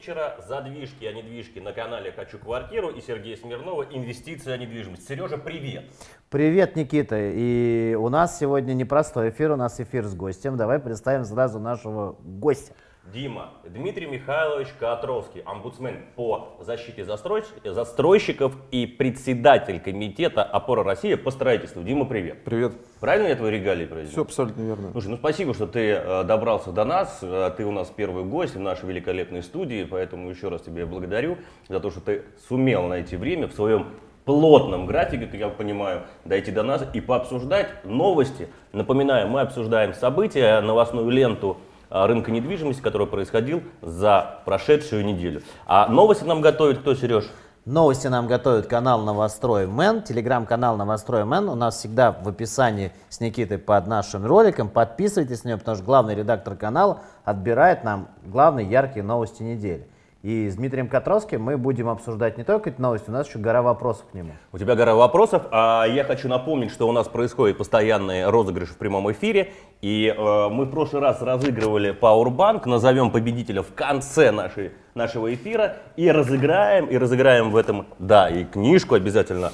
вечера, задвижки, а недвижки на канале «Хочу квартиру» и Сергей Смирнова «Инвестиции, а недвижимость». Сережа, привет! Привет, Никита! И у нас сегодня непростой эфир, у нас эфир с гостем. Давай представим сразу нашего гостя. Дима, Дмитрий Михайлович Каотровский, омбудсмен по защите застройщиков и председатель комитета «Опора России» по строительству. Дима, привет. Привет. Правильно я твои регалии произнес? Все абсолютно верно. Слушай, ну спасибо, что ты э, добрался до нас. Э, ты у нас первый гость в нашей великолепной студии, поэтому еще раз тебе благодарю за то, что ты сумел найти время в своем плотном графике, как я понимаю, дойти до нас и пообсуждать новости. Напоминаю, мы обсуждаем события, новостную ленту рынка недвижимости, который происходил за прошедшую неделю. А новости нам готовит кто, Сереж? Новости нам готовит канал Новострой Мэн, телеграм-канал Новострой Мэн. У нас всегда в описании с Никитой под нашим роликом. Подписывайтесь на него, потому что главный редактор канала отбирает нам главные яркие новости недели. И с Дмитрием Котровским мы будем обсуждать не только эти новости, у нас еще гора вопросов к нему. У тебя гора вопросов, а я хочу напомнить, что у нас происходит постоянные розыгрыши в прямом эфире. И э, мы в прошлый раз разыгрывали Powerbank, назовем победителя в конце нашей, нашего эфира. И разыграем, и разыграем в этом, да, и книжку обязательно.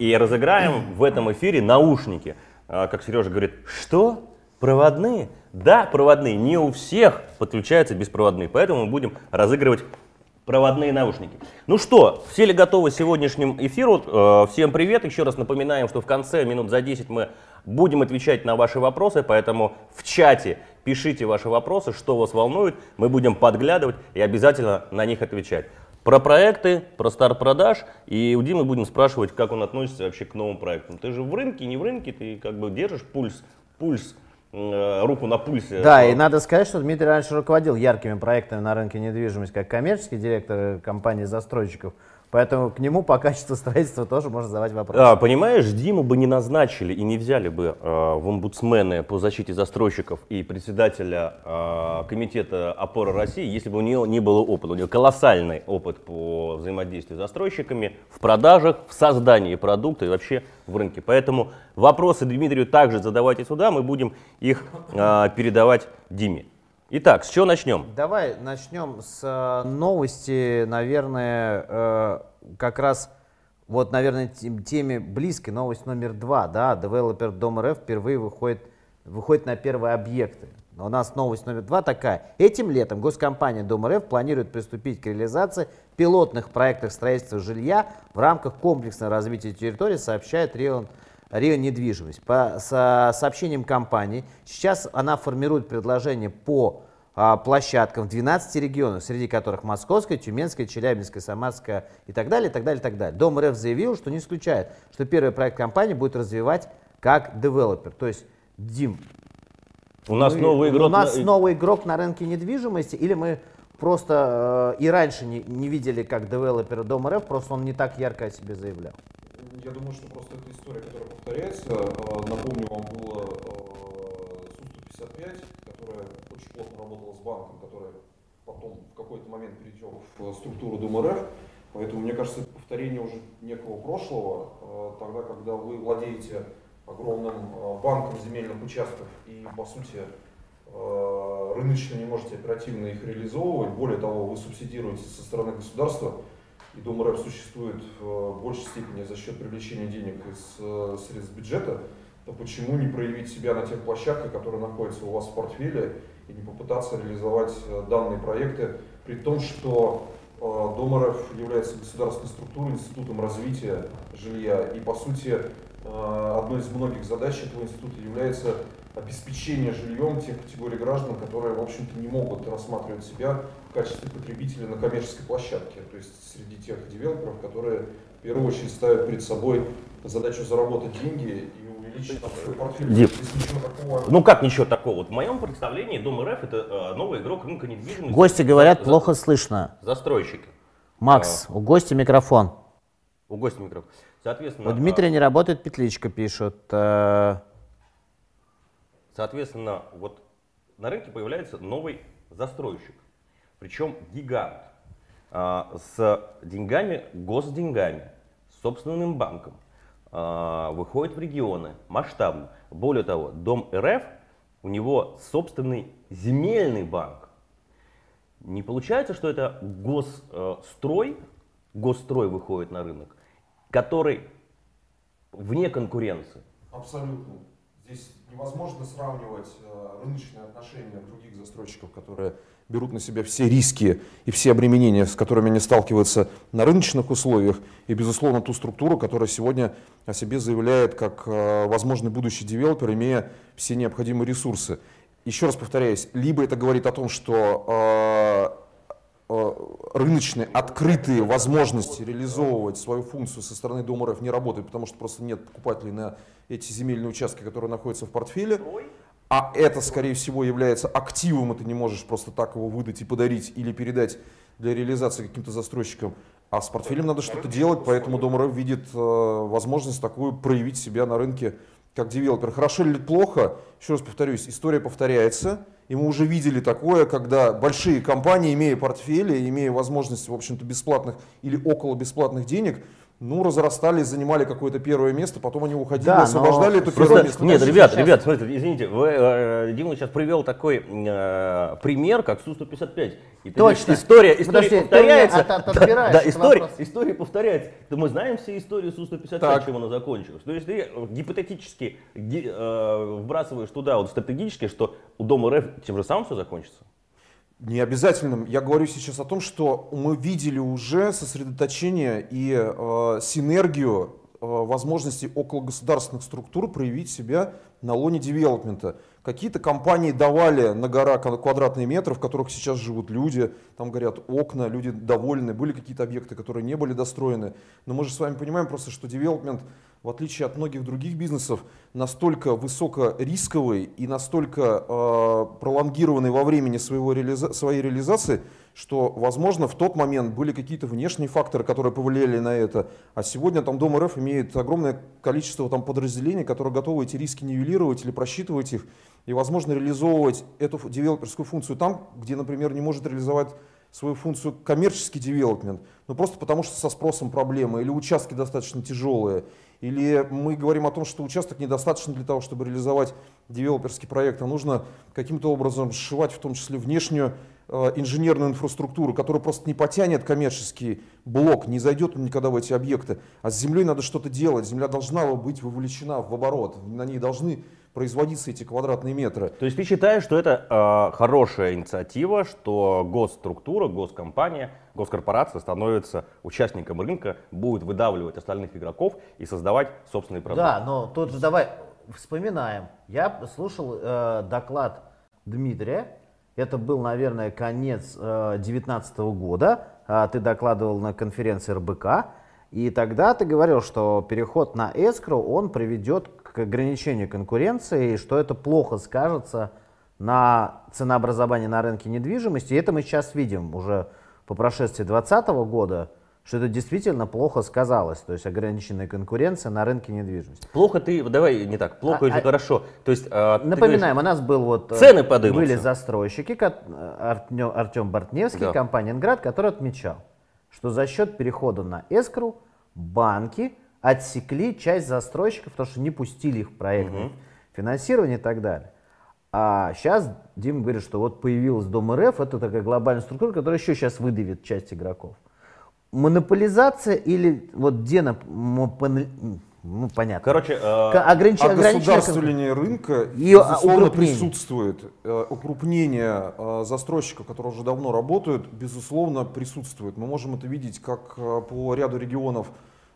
И разыграем в этом эфире наушники. Э, как Сережа говорит, что? Проводные? Да, проводные. Не у всех подключаются беспроводные. Поэтому мы будем разыгрывать проводные наушники. Ну что, все ли готовы к сегодняшнему эфиру? Э, всем привет. Еще раз напоминаем, что в конце минут за 10 мы будем отвечать на ваши вопросы, поэтому в чате пишите ваши вопросы, что вас волнует. Мы будем подглядывать и обязательно на них отвечать. Про проекты, про старт продаж. И у Димы будем спрашивать, как он относится вообще к новым проектам. Ты же в рынке, не в рынке, ты как бы держишь пульс, пульс руку на пульсе. Да, и надо сказать, что Дмитрий раньше руководил яркими проектами на рынке недвижимости, как коммерческий директор компании застройщиков. Поэтому к нему по качеству строительства тоже можно задавать вопрос. А, понимаешь, Диму бы не назначили и не взяли бы э, в омбудсмены по защите застройщиков и председателя э, комитета опоры России, если бы у него не было опыта. У него колоссальный опыт по взаимодействию с застройщиками в продажах, в создании продукта и вообще в рынке. Поэтому вопросы Дмитрию также задавайте сюда, мы будем их э, передавать Диме. Итак, с чего начнем? Давай начнем с э, новости, наверное, э, как раз вот, наверное, теме близкой, новость номер два, да, девелопер Дом РФ впервые выходит, выходит на первые объекты. У нас новость номер два такая. Этим летом госкомпания Дом РФ планирует приступить к реализации пилотных проектов строительства жилья в рамках комплексного развития территории, сообщает Рион Рио недвижимость. По со сообщениям компании, сейчас она формирует предложение по а, площадкам в 12 регионах, среди которых Московская, Тюменская, Челябинская, Самарская и так далее, и так далее, и так далее. Дом РФ заявил, что не исключает, что первый проект компании будет развивать как девелопер. То есть, Дим, у нас мы, новый игрок. У нас на... новый игрок на рынке недвижимости, или мы просто э, и раньше не, не видели как девелопера Дом РФ, просто он не так ярко о себе заявлял. Я думаю, что просто эта история, которая повторяется. Э, напомню вам, было э, СУ-155, которая очень плотно работала с банком, которая потом в какой-то момент перейдет в структуру ДМРФ. Поэтому, мне кажется, это повторение уже некого прошлого, э, тогда, когда вы владеете огромным банком земельных участков и, по сути, рыночно не можете оперативно их реализовывать. Более того, вы субсидируете со стороны государства и Дом РФ существует в большей степени за счет привлечения денег из э, средств бюджета, то почему не проявить себя на тех площадках, которые находятся у вас в портфеле, и не попытаться реализовать э, данные проекты, при том, что э, Дом РФ является государственной структурой, институтом развития жилья, и по сути одной из многих задач этого института является обеспечение жильем тех категорий граждан, которые, в общем-то, не могут рассматривать себя в качестве потребителя на коммерческой площадке. То есть среди тех девелоперов, которые в первую очередь ставят перед собой задачу заработать деньги и увеличить портфель. Такого... Ну как ничего такого? Вот в моем представлении Дом РФ это э, новый игрок рынка недвижимости. Гости говорят, за, плохо слышно. Застройщики. Макс, а, у гостя микрофон. У гостя микрофон. Соответственно, у Дмитрия а... не работает петличка, пишут. Э... Соответственно, вот на рынке появляется новый застройщик, причем гигант, а, с деньгами, госденьгами, с собственным банком, а, выходит в регионы масштабно. Более того, Дом РФ у него собственный земельный банк. Не получается, что это госстрой, госстрой выходит на рынок, который вне конкуренции. Абсолютно. Здесь невозможно сравнивать э, рыночные отношения других застройщиков, которые берут на себя все риски и все обременения, с которыми они сталкиваются на рыночных условиях, и, безусловно, ту структуру, которая сегодня о себе заявляет как э, возможный будущий девелопер, имея все необходимые ресурсы. Еще раз повторяюсь, либо это говорит о том, что э, рыночные открытые возможности реализовывать свою функцию со стороны Дома РФ не работают, потому что просто нет покупателей на эти земельные участки, которые находятся в портфеле. А это, скорее всего, является активом, и ты не можешь просто так его выдать и подарить или передать для реализации каким-то застройщикам. А с портфелем надо что-то делать, поэтому Дом видит э, возможность такую проявить себя на рынке как девелопер. Хорошо или плохо, еще раз повторюсь, история повторяется. И мы уже видели такое, когда большие компании, имея портфели, имея возможность, в общем-то, бесплатных или около бесплатных денег, ну, разрастались, занимали какое-то первое место, потом они уходили, Да, но освобождали это Просто- первое место. нет, ребят, сейчас- ребят, смотрите, извините, вы, э, Дима сейчас привел такой э, пример, как Су-155. И Точно. История, история Подожди, повторяется. от- от- Да, да, история, вопрос. история повторяется. Да мы знаем все истории Су-155, Так. чем она закончилась. То есть ты э, гипотетически ги- э, вбрасываешь туда вот стратегически, что у Дома РФ тем же самым все закончится. Не обязательным. Я говорю сейчас о том, что мы видели уже сосредоточение и э, синергию э, возможностей около государственных структур проявить себя на лоне девелопмента. Какие-то компании давали на гора ква- квадратные метры, в которых сейчас живут люди, там горят окна, люди довольны, были какие-то объекты, которые не были достроены. Но мы же с вами понимаем просто, что девелопмент, в отличие от многих других бизнесов, настолько высокорисковый и настолько э, пролонгированный во времени своего реализа- своей реализации, что, возможно, в тот момент были какие-то внешние факторы, которые повлияли на это. А сегодня там Дом РФ имеет огромное количество там, подразделений, которые готовы эти риски нивелировать или просчитывать их и, возможно, реализовывать эту девелоперскую функцию там, где, например, не может реализовать свою функцию коммерческий девелопмент, ну просто потому что со спросом проблемы, или участки достаточно тяжелые, или мы говорим о том, что участок недостаточно для того, чтобы реализовать девелоперский проект, а нужно каким-то образом сшивать в том числе внешнюю э, инженерную инфраструктуру, которая просто не потянет коммерческий блок, не зайдет он никогда в эти объекты. А с землей надо что-то делать, земля должна быть вовлечена в оборот, на ней должны производиться эти квадратные метры. То есть ты считаешь, что это э, хорошая инициатива, что госструктура, госкомпания, госкорпорация становится участником рынка, будет выдавливать остальных игроков и создавать собственные продукты? Да, но тут же давай вспоминаем. Я слушал э, доклад Дмитрия. Это был, наверное, конец 2019 года. А, ты докладывал на конференции РБК. И тогда ты говорил, что переход на эскро, он приведет к ограничению конкуренции, и что это плохо скажется на ценообразовании на рынке недвижимости. И это мы сейчас видим уже по прошествии 2020 года, что это действительно плохо сказалось, то есть ограниченная конкуренция на рынке недвижимости. Плохо ты, давай не так, плохо А- или а- хорошо. То есть, э, ты Напоминаем, у нас был вот э, цены подымутся. были застройщики, Артем, Артем Бортневский, Да. компания «Инград», который отмечал, что за счет перехода на эскру банки отсекли часть застройщиков, потому что не пустили их в проектное финансирование и так далее. А сейчас Дима говорит, что вот появилась Дом РФ, это такая глобальная структура, которая еще сейчас выдавит часть игроков. Монополизация или вот денап... мопони- Ну, понятно. Короче, э, огранич- А государствование рынка, И, а, безусловно, присутствует. Э, Укрупнение э, застройщиков, которые уже давно работают, безусловно, присутствует. Мы можем это видеть как э, по ряду регионов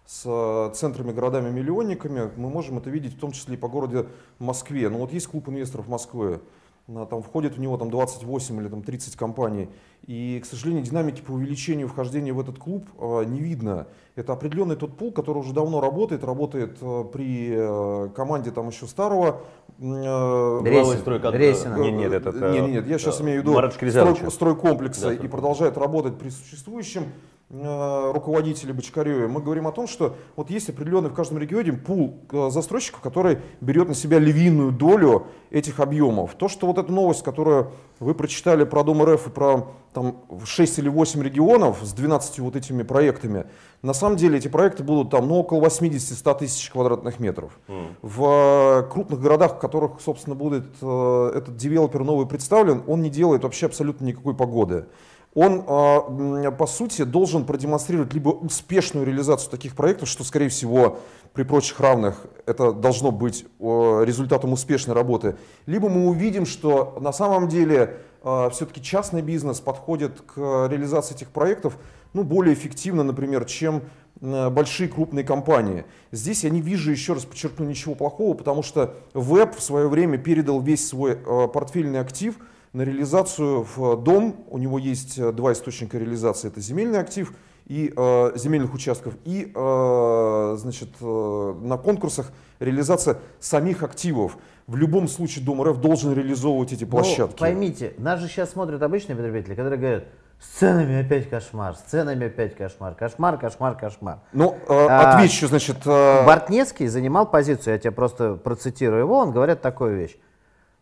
с э, центрами, городами-миллионниками. Мы можем это видеть в том числе и по городе Москве. Ну вот есть клуб инвесторов Москвы. А, Там входит в него там, 28 или там, 30 компаний. И, к сожалению, динамики по увеличению вхождения в этот клуб э, не видно. Это определенный тот пул, который уже давно работает, работает э, при э, команде там еще старого. м, э, Ресин. главой стройконтроля. Ресина. Нет, нет, это... нет, нет, я сейчас э, имею в виду строй, стройкомплекса Да, и продолжает работать при существующем. Э, руководителей Бочкаревой, мы говорим о том, что вот есть определенный в каждом регионе пул э, застройщиков, который берет на себя львиную долю этих объемов. То, что вот эта новость, которую вы прочитали про Дом РФ и про там, 6 или 8 регионов с 12 вот этими проектами, на самом деле эти проекты будут там ну, около 80-100 тысяч квадратных метров. М. В э, крупных городах, в которых, собственно, будет этот девелопер новый представлен, он не делает вообще абсолютно никакой погоды. Он, м, по сути, должен продемонстрировать либо успешную реализацию таких проектов, что, скорее всего, при прочих равных это должно быть результатом успешной работы, либо мы увидим, что на самом деле все-таки частный бизнес подходит к реализации этих проектов ну, более эффективно, например, чем большие крупные компании. Здесь я не вижу, еще раз подчеркну, ничего плохого, потому что веб в свое время передал весь свой э, портфельный актив на реализацию в дом. У него есть э, два источника реализации. Это земельный актив и э, земельных участков и э, значит, э, на конкурсах реализация самих активов. В любом случае Дом РФ должен реализовывать эти Ну, площадки. поймите, нас же сейчас смотрят обычные потребители, которые говорят, с ценами опять кошмар, с ценами опять кошмар, кошмар, кошмар, кошмар. Ну, э, А, отвечу, значит, э, Бортнецкий занимал позицию, я тебе просто процитирую его, он говорит такую вещь.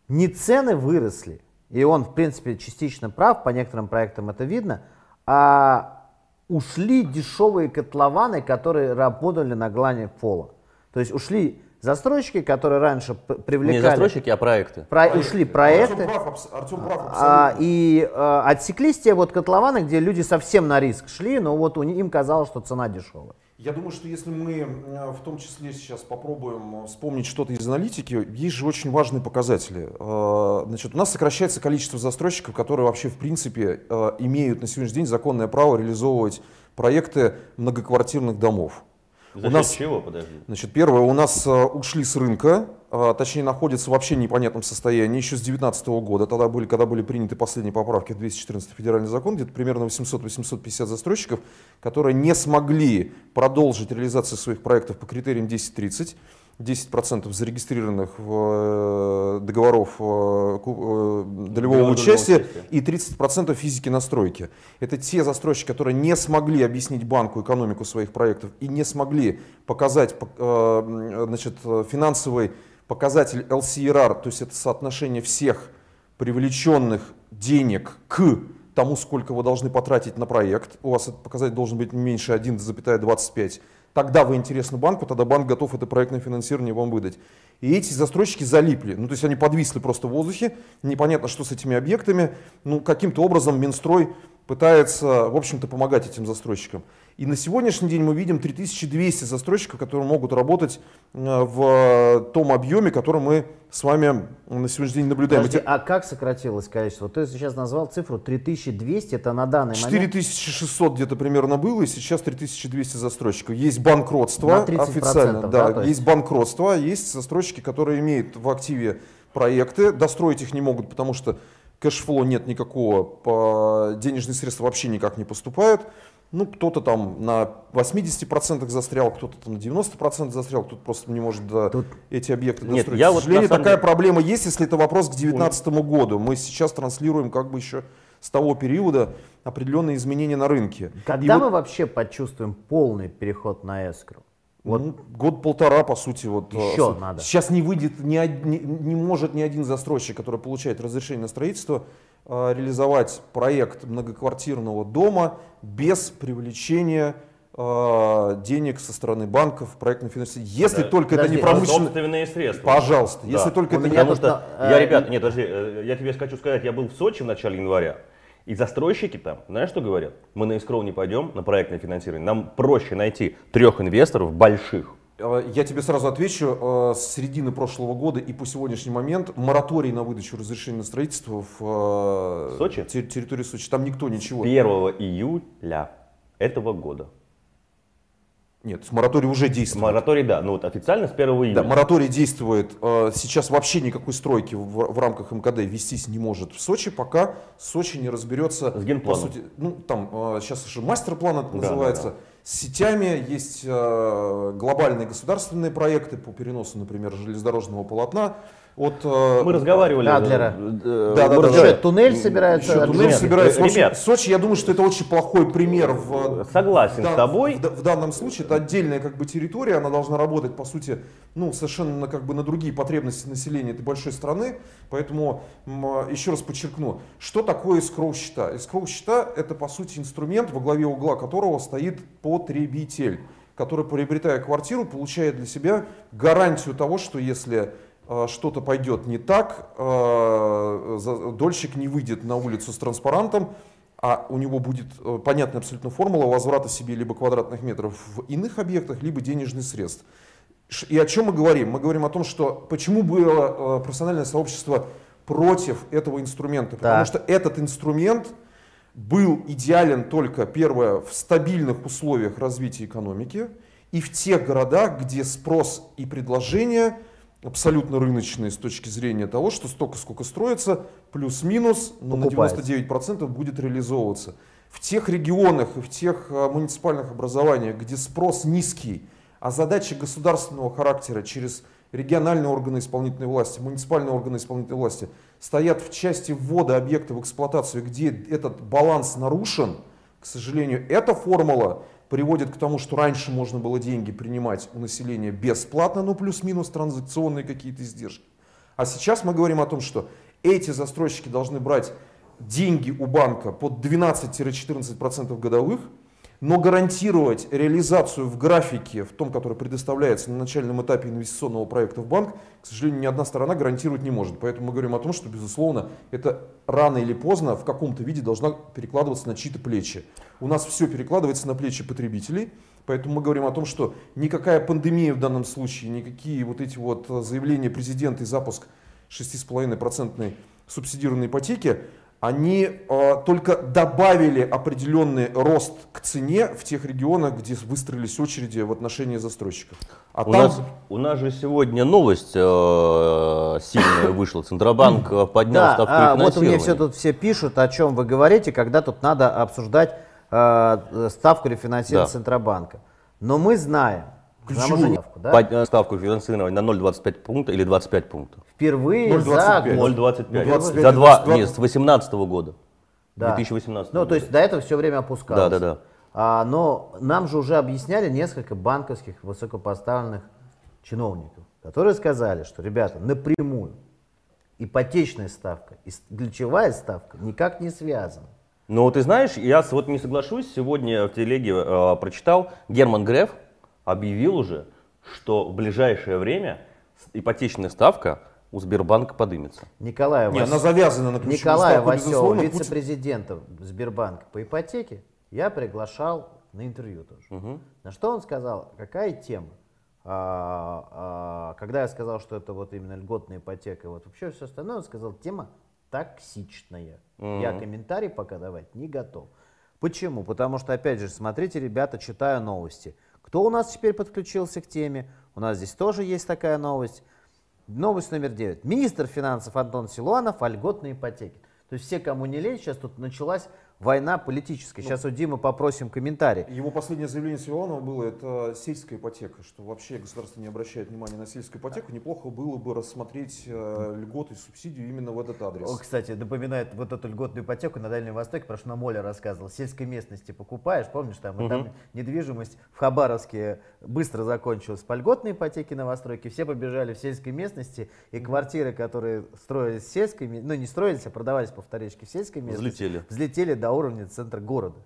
Не цены выросли, и он, в принципе, частично прав, по некоторым проектам это видно, а ушли дешевые котлованы, которые работали на глане пола. То есть ушли застройщики, которые раньше привлекали... Не застройщики, а проекты. Про- ушли проекты. Артем прав, Артем прав А, и а, отсеклись те вот котлованы, где люди совсем на риск шли, но вот у них, им казалось, что цена дешевая. Я думаю, что если мы э, в том числе сейчас попробуем э, вспомнить что-то из аналитики, есть же очень важные показатели. Э, Значит, у нас сокращается количество застройщиков, которые вообще в принципе имеют на сегодняшний день законное право реализовывать проекты многоквартирных домов. За У нас- чего, подожди? Значит, первое, у нас ушли с рынка, э, точнее находятся в вообще непонятном состоянии. Еще с 2019 года, тогда были, когда были приняты последние поправки в 214 федеральный закон, где-то примерно 800-850 застройщиков, которые не смогли продолжить реализацию своих проектов по критериям 10-30, 10% зарегистрированных в, э, договоров э, э, долевого участия и 30% физики настройки. Это те застройщики, которые не смогли объяснить банку экономику своих проектов и не смогли показать пок- значит, финансовый показатель LCRR, то есть это соотношение всех привлеченных денег к тому, сколько вы должны потратить на проект. У вас этот показатель должен быть меньше 1,25. Тогда вы интересны банку, тогда банк готов это проектное финансирование вам выдать. И эти застройщики залипли. Ну, то есть они подвисли просто в воздухе. Непонятно, что с этими объектами. Ну, каким-то образом Минстрой пытается, в общем-то, помогать этим застройщикам. И на сегодняшний день мы видим 3200 застройщиков, которые могут работать э, в том объеме, который мы с вами на сегодняшний день наблюдаем. Подожди, а как сократилось количество? Ты сейчас назвал цифру 3200, это на данный момент 4600 где-то примерно было, и сейчас 3200 застройщиков. Есть банкротство На 30%, официально, да, да, есть? есть банкротство, есть застройщики, которые имеют в активе проекты, достроить их не могут, потому что кэшфло нет никакого, по денежные средства вообще никак не поступают. Ну, кто-то там на 80% застрял, кто-то там на 90% застрял, кто-то просто не может до Тут- эти объекты Нет, достроить. я К вот сожалению, самом такая деле- проблема есть, если это вопрос к 2019 году. Мы сейчас транслируем как бы еще с того периода определенные изменения на рынке. И Когда вот, мы вообще почувствуем полный переход на эскро? Вот ну, год-полтора, по сути, вот. Еще э, надо. Сейчас не выйдет, ни од- не, не может ни один застройщик, который получает разрешение на строительство, э, реализовать проект многоквартирного дома без привлечения э, денег со стороны банков в проектное финансирование. Если Да. только это не Подожди, промышленный... Собственные средства. Пожалуйста, Да. если только У это не Потому что я, э, ребят, нет, подожди, э, я тебе хочу сказать, я был в Сочи в начале января, и застройщики там, знаешь, что говорят? Мы на эскроу не пойдем, на проектное финансирование. Нам проще найти трех инвесторов больших. Э, Я тебе сразу отвечу. э, С середины прошлого года и по сегодняшний момент мораторий на выдачу разрешения на строительство в э, Сочи? те- территории Сочи. Там никто ничего. 1 июля этого года. Нет, мораторий уже действует. Мораторий, да, ну вот официально с 1 июля. Да, мораторий действует. Э, Сейчас вообще никакой стройки в, в рамках МКД вестись не может в Сочи, пока Сочи не разберется. С генпланом. По сути, ну, там сейчас же мастер-план это Да, называется. да, с сетями, есть э, глобальные государственные проекты по переносу, например, железнодорожного полотна от... э, Мы разговаривали. Адлера. э, э, Да, да, мы да, разговаривали. Что, туннель собирается? Еще туннель собирается. э, ребят. Сочи, я думаю, что это очень плохой пример. В, Согласен в дан- с тобой. В, да- в данном случае это отдельная как бы территория, она должна работать, по сути, ну, совершенно как бы на другие потребности населения этой большой страны. Поэтому еще раз подчеркну, что такое escrow счета? Escrow счета это, по сути, инструмент, во главе угла которого стоит потребитель, который, приобретая квартиру, получает для себя гарантию того, что если что-то пойдет не так, э, дольщик не выйдет на улицу с транспарантом, а у него будет э, понятная абсолютно формула возврата себе либо квадратных метров в иных объектах, либо денежных средств. И о чем мы говорим? Мы говорим о том, что почему было э, профессиональное сообщество против этого инструмента. Потому что этот инструмент был идеален только, первое, в стабильных условиях развития экономики и в тех городах, где спрос и предложение абсолютно рыночные с точки зрения того, что столько, сколько строится, плюс-минус, но Покупается. на 99% будет реализовываться. В тех регионах и в тех э, муниципальных образованиях, где спрос низкий, а задачи государственного характера через региональные органы исполнительной власти, муниципальные органы исполнительной власти стоят в части ввода объекта в эксплуатацию, где этот баланс нарушен, к сожалению, эта формула приводит к тому, что раньше можно было деньги принимать у населения бесплатно, ну плюс-минус транзакционные какие-то издержки. А сейчас мы говорим о том, что эти застройщики должны брать деньги у банка под 12-14% годовых, но гарантировать реализацию в графике, в том, который предоставляется на начальном этапе инвестиционного проекта в банк, к сожалению, ни одна сторона гарантировать не может. Поэтому мы говорим о том, что, безусловно, это рано или поздно в каком-то виде должна перекладываться на чьи-то плечи. У нас все перекладывается на плечи потребителей, Поэтому мы говорим о том, что никакая пандемия в данном случае, никакие вот эти вот э, заявления президента и запуск 6,5% субсидированной ипотеки, они э, только добавили определенный рост к цене в тех регионах, где выстроились очереди в отношении застройщиков. А У, там нас, у нас же сегодня новость э, сильная вышла. Центробанк э, поднял Да, ставку а, вот мне все тут все пишут, о чем вы говорите, когда тут надо обсуждать э, ставку рефинансирования Да. Центробанка. Но мы знаем, Ключевую. не- да, Поднял ставку финансирования на 0,25 пункта или 25 пунктов. впервые 0,25. за год. 0,25. Ну, 25 За два, 22. нет, с 2018 года. Да. 2018 Ну, то есть до этого все время опускалось. Да, да, да. А, но нам же уже объясняли несколько банковских высокопоставленных чиновников, которые сказали, что, ребята, напрямую ипотечная ставка и ключевая ставка никак не связаны. Ну, ты знаешь, я с- вот не соглашусь. Сегодня в телеге э, прочитал, Герман Греф объявил уже, что в ближайшее время ипотечная ставка у Сбербанка подымется. Николай не, Вась- она завязана на безусловно, Путин- вице-президента Сбербанка по ипотеке, я приглашал на интервью тоже. На что он сказал, какая тема? А, а, когда я сказал, что это вот именно льготная ипотека, вот вообще все остальное, он сказал, тема токсичная. Я комментарий пока давать не готов. Почему? Потому что, опять же, смотрите, ребята, читаю новости. Кто у нас теперь подключился к теме? У нас здесь тоже есть такая новость. Новость номер 9. Министр финансов Антон Силуанов о льготной ипотеке. То есть все, кому не лень, сейчас тут началась война политическая. Сейчас у Димы попросим комментарий. Его последнее заявление Силуанова было, это сельская ипотека, что вообще государство не обращает внимания на сельскую ипотеку. Неплохо было бы рассмотреть э, льготы и субсидию именно в этот адрес. О, кстати, напоминает вот эту льготную ипотеку на Дальнем Востоке, про что нам Оля рассказывал. В сельской местности покупаешь, помнишь, там, и там недвижимость в Хабаровске быстро закончилась по льготной ипотеке новостройки, все побежали в сельской местности, и квартиры, которые строились в сельской, ну не строились, а продавались по вторичке в сельской местности, Взлетели. взлетели до уровня центра города.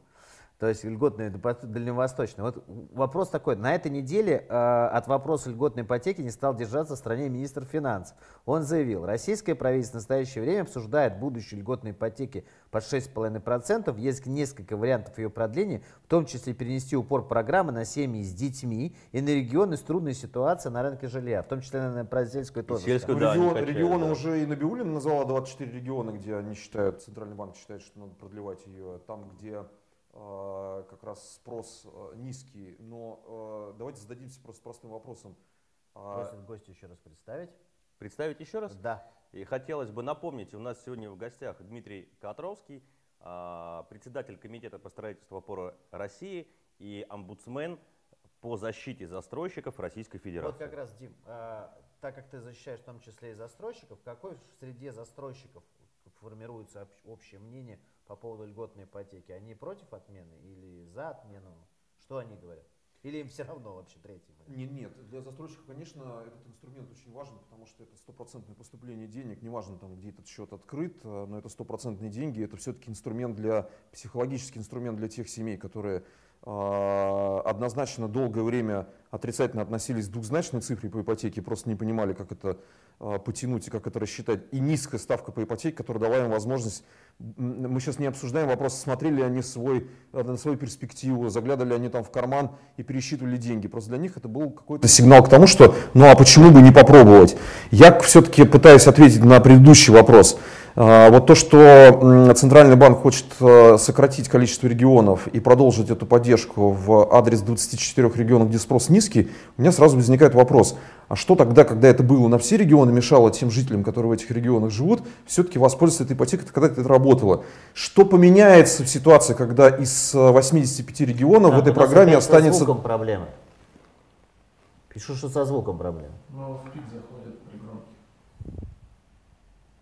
То есть льготные депо- дальневосточные. Вот вопрос такой. На этой неделе э, от вопроса льготной ипотеки не стал держаться в стране министр финансов. Он заявил, российское правительство в настоящее время обсуждает будущую льготной ипотеки под 6,5%. Есть несколько вариантов ее продления, в том числе перенести упор программы на семьи с детьми и на регионы с трудной ситуацией на рынке жилья, в том числе на про сельскую тоже. сельскую, Ну, да, регион- не качает, регионы да. уже и Набиулина назвала 24 региона, где они считают, Центральный банк считает, что надо продлевать ее. Там, где как раз спрос э, низкий. Но э, давайте зададимся просто простым вопросом. А, Просят гостя еще раз представить. Представить еще раз? Да. И хотелось бы напомнить, у нас сегодня в гостях Дмитрий Котровский, а, председатель комитета по строительству опоры России и омбудсмен по защите застройщиков Российской Вот Федерации. как раз, Дим, а, так как ты защищаешь в том числе и застройщиков, какой в среде застройщиков формируется об- общее мнение по поводу льготной ипотеки? Они против отмены или за отмену? Что они говорят? Или им все равно вообще третий вариант? Не- Нет, для застройщика, конечно, этот инструмент очень важен, потому что это стопроцентное поступление денег, неважно там, где этот счет открыт, э, но это стопроцентные деньги, это все-таки инструмент для, психологический инструмент для тех семей, которые э, однозначно долгое время отрицательно относились к двухзначной цифре по ипотеке, просто не понимали, как это э, потянуть и как это рассчитать. И низкая ставка по ипотеке, которая дала им возможность, мы сейчас не обсуждаем вопрос, смотрели ли они свой, э, на свою перспективу, заглядывали ли они там в карман и пересчитывали деньги. Просто для них это был какой-то сигнал к тому, что ну а почему бы не попробовать. Я все-таки пытаюсь ответить на предыдущий вопрос. А, Вот то, что Центральный банк хочет э, сократить количество регионов и продолжить эту поддержку в адрес 24 регионов, где спрос низкий, у меня сразу возникает вопрос, а что тогда, когда это было на все регионы, мешало тем жителям, которые в этих регионах живут, все-таки воспользоваться этой ипотекой, когда это работало? Что поменяется в ситуации, когда из э, 85 регионов в А, этой у нас программе опять Со останется... звуком проблемы. Пишу, что со звуком проблемы. Но в пик заходят при громких.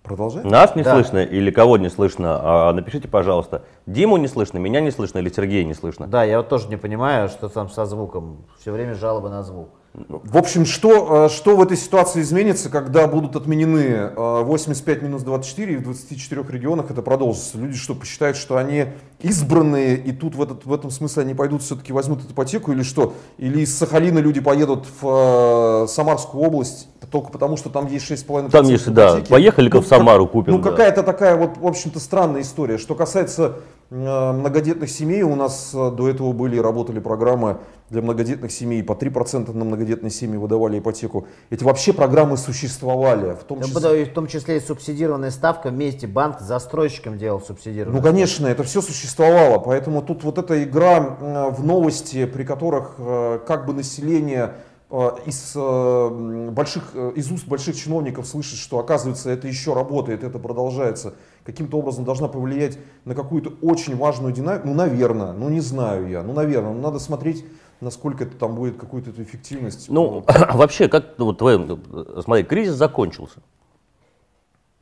Продолжай. Нас не Да. слышно или кого не слышно? А, Напишите, пожалуйста. Диму не слышно, меня не слышно или Сергея не слышно? Да, я вот тоже не понимаю, что там со звуком. Все время жалобы на звук. В общем, что, э, что в этой ситуации изменится, когда будут отменены э, 85 минус 24 и в 24 регионах это продолжится? Люди что, посчитают, что они избранные, и тут в, этот, в этом смысле они пойдут все-таки возьмут эту ипотеку или что? Или из Сахалина люди поедут в э, Самарскую область только потому, что там есть 6,5% Там есть, да, поехали-ка Ну, в Самару, купим, Ну да. какая-то такая вот, в общем-то, странная история. Что касается э, многодетных семей, у нас э, до этого были, работали программы для многодетных семей, по 3% на многодетные семьи выдавали ипотеку. Эти вообще программы существовали, в том числе... да, в том числе и субсидированная ставка вместе банк с застройщиком делал субсидированную. Ну, конечно, это все существовало, поэтому тут вот эта игра в новости, при которых э, как бы население э, из, э, больших, из уст больших чиновников слышит, что оказывается это еще работает, это продолжается, каким-то образом должна повлиять на какую-то очень важную динамику, ну, наверное, ну, не знаю я, ну, наверное, ну, надо смотреть, насколько это там будет какую-то эту эффективность. Ну, вообще, как вот твоем, смотри, кризис закончился.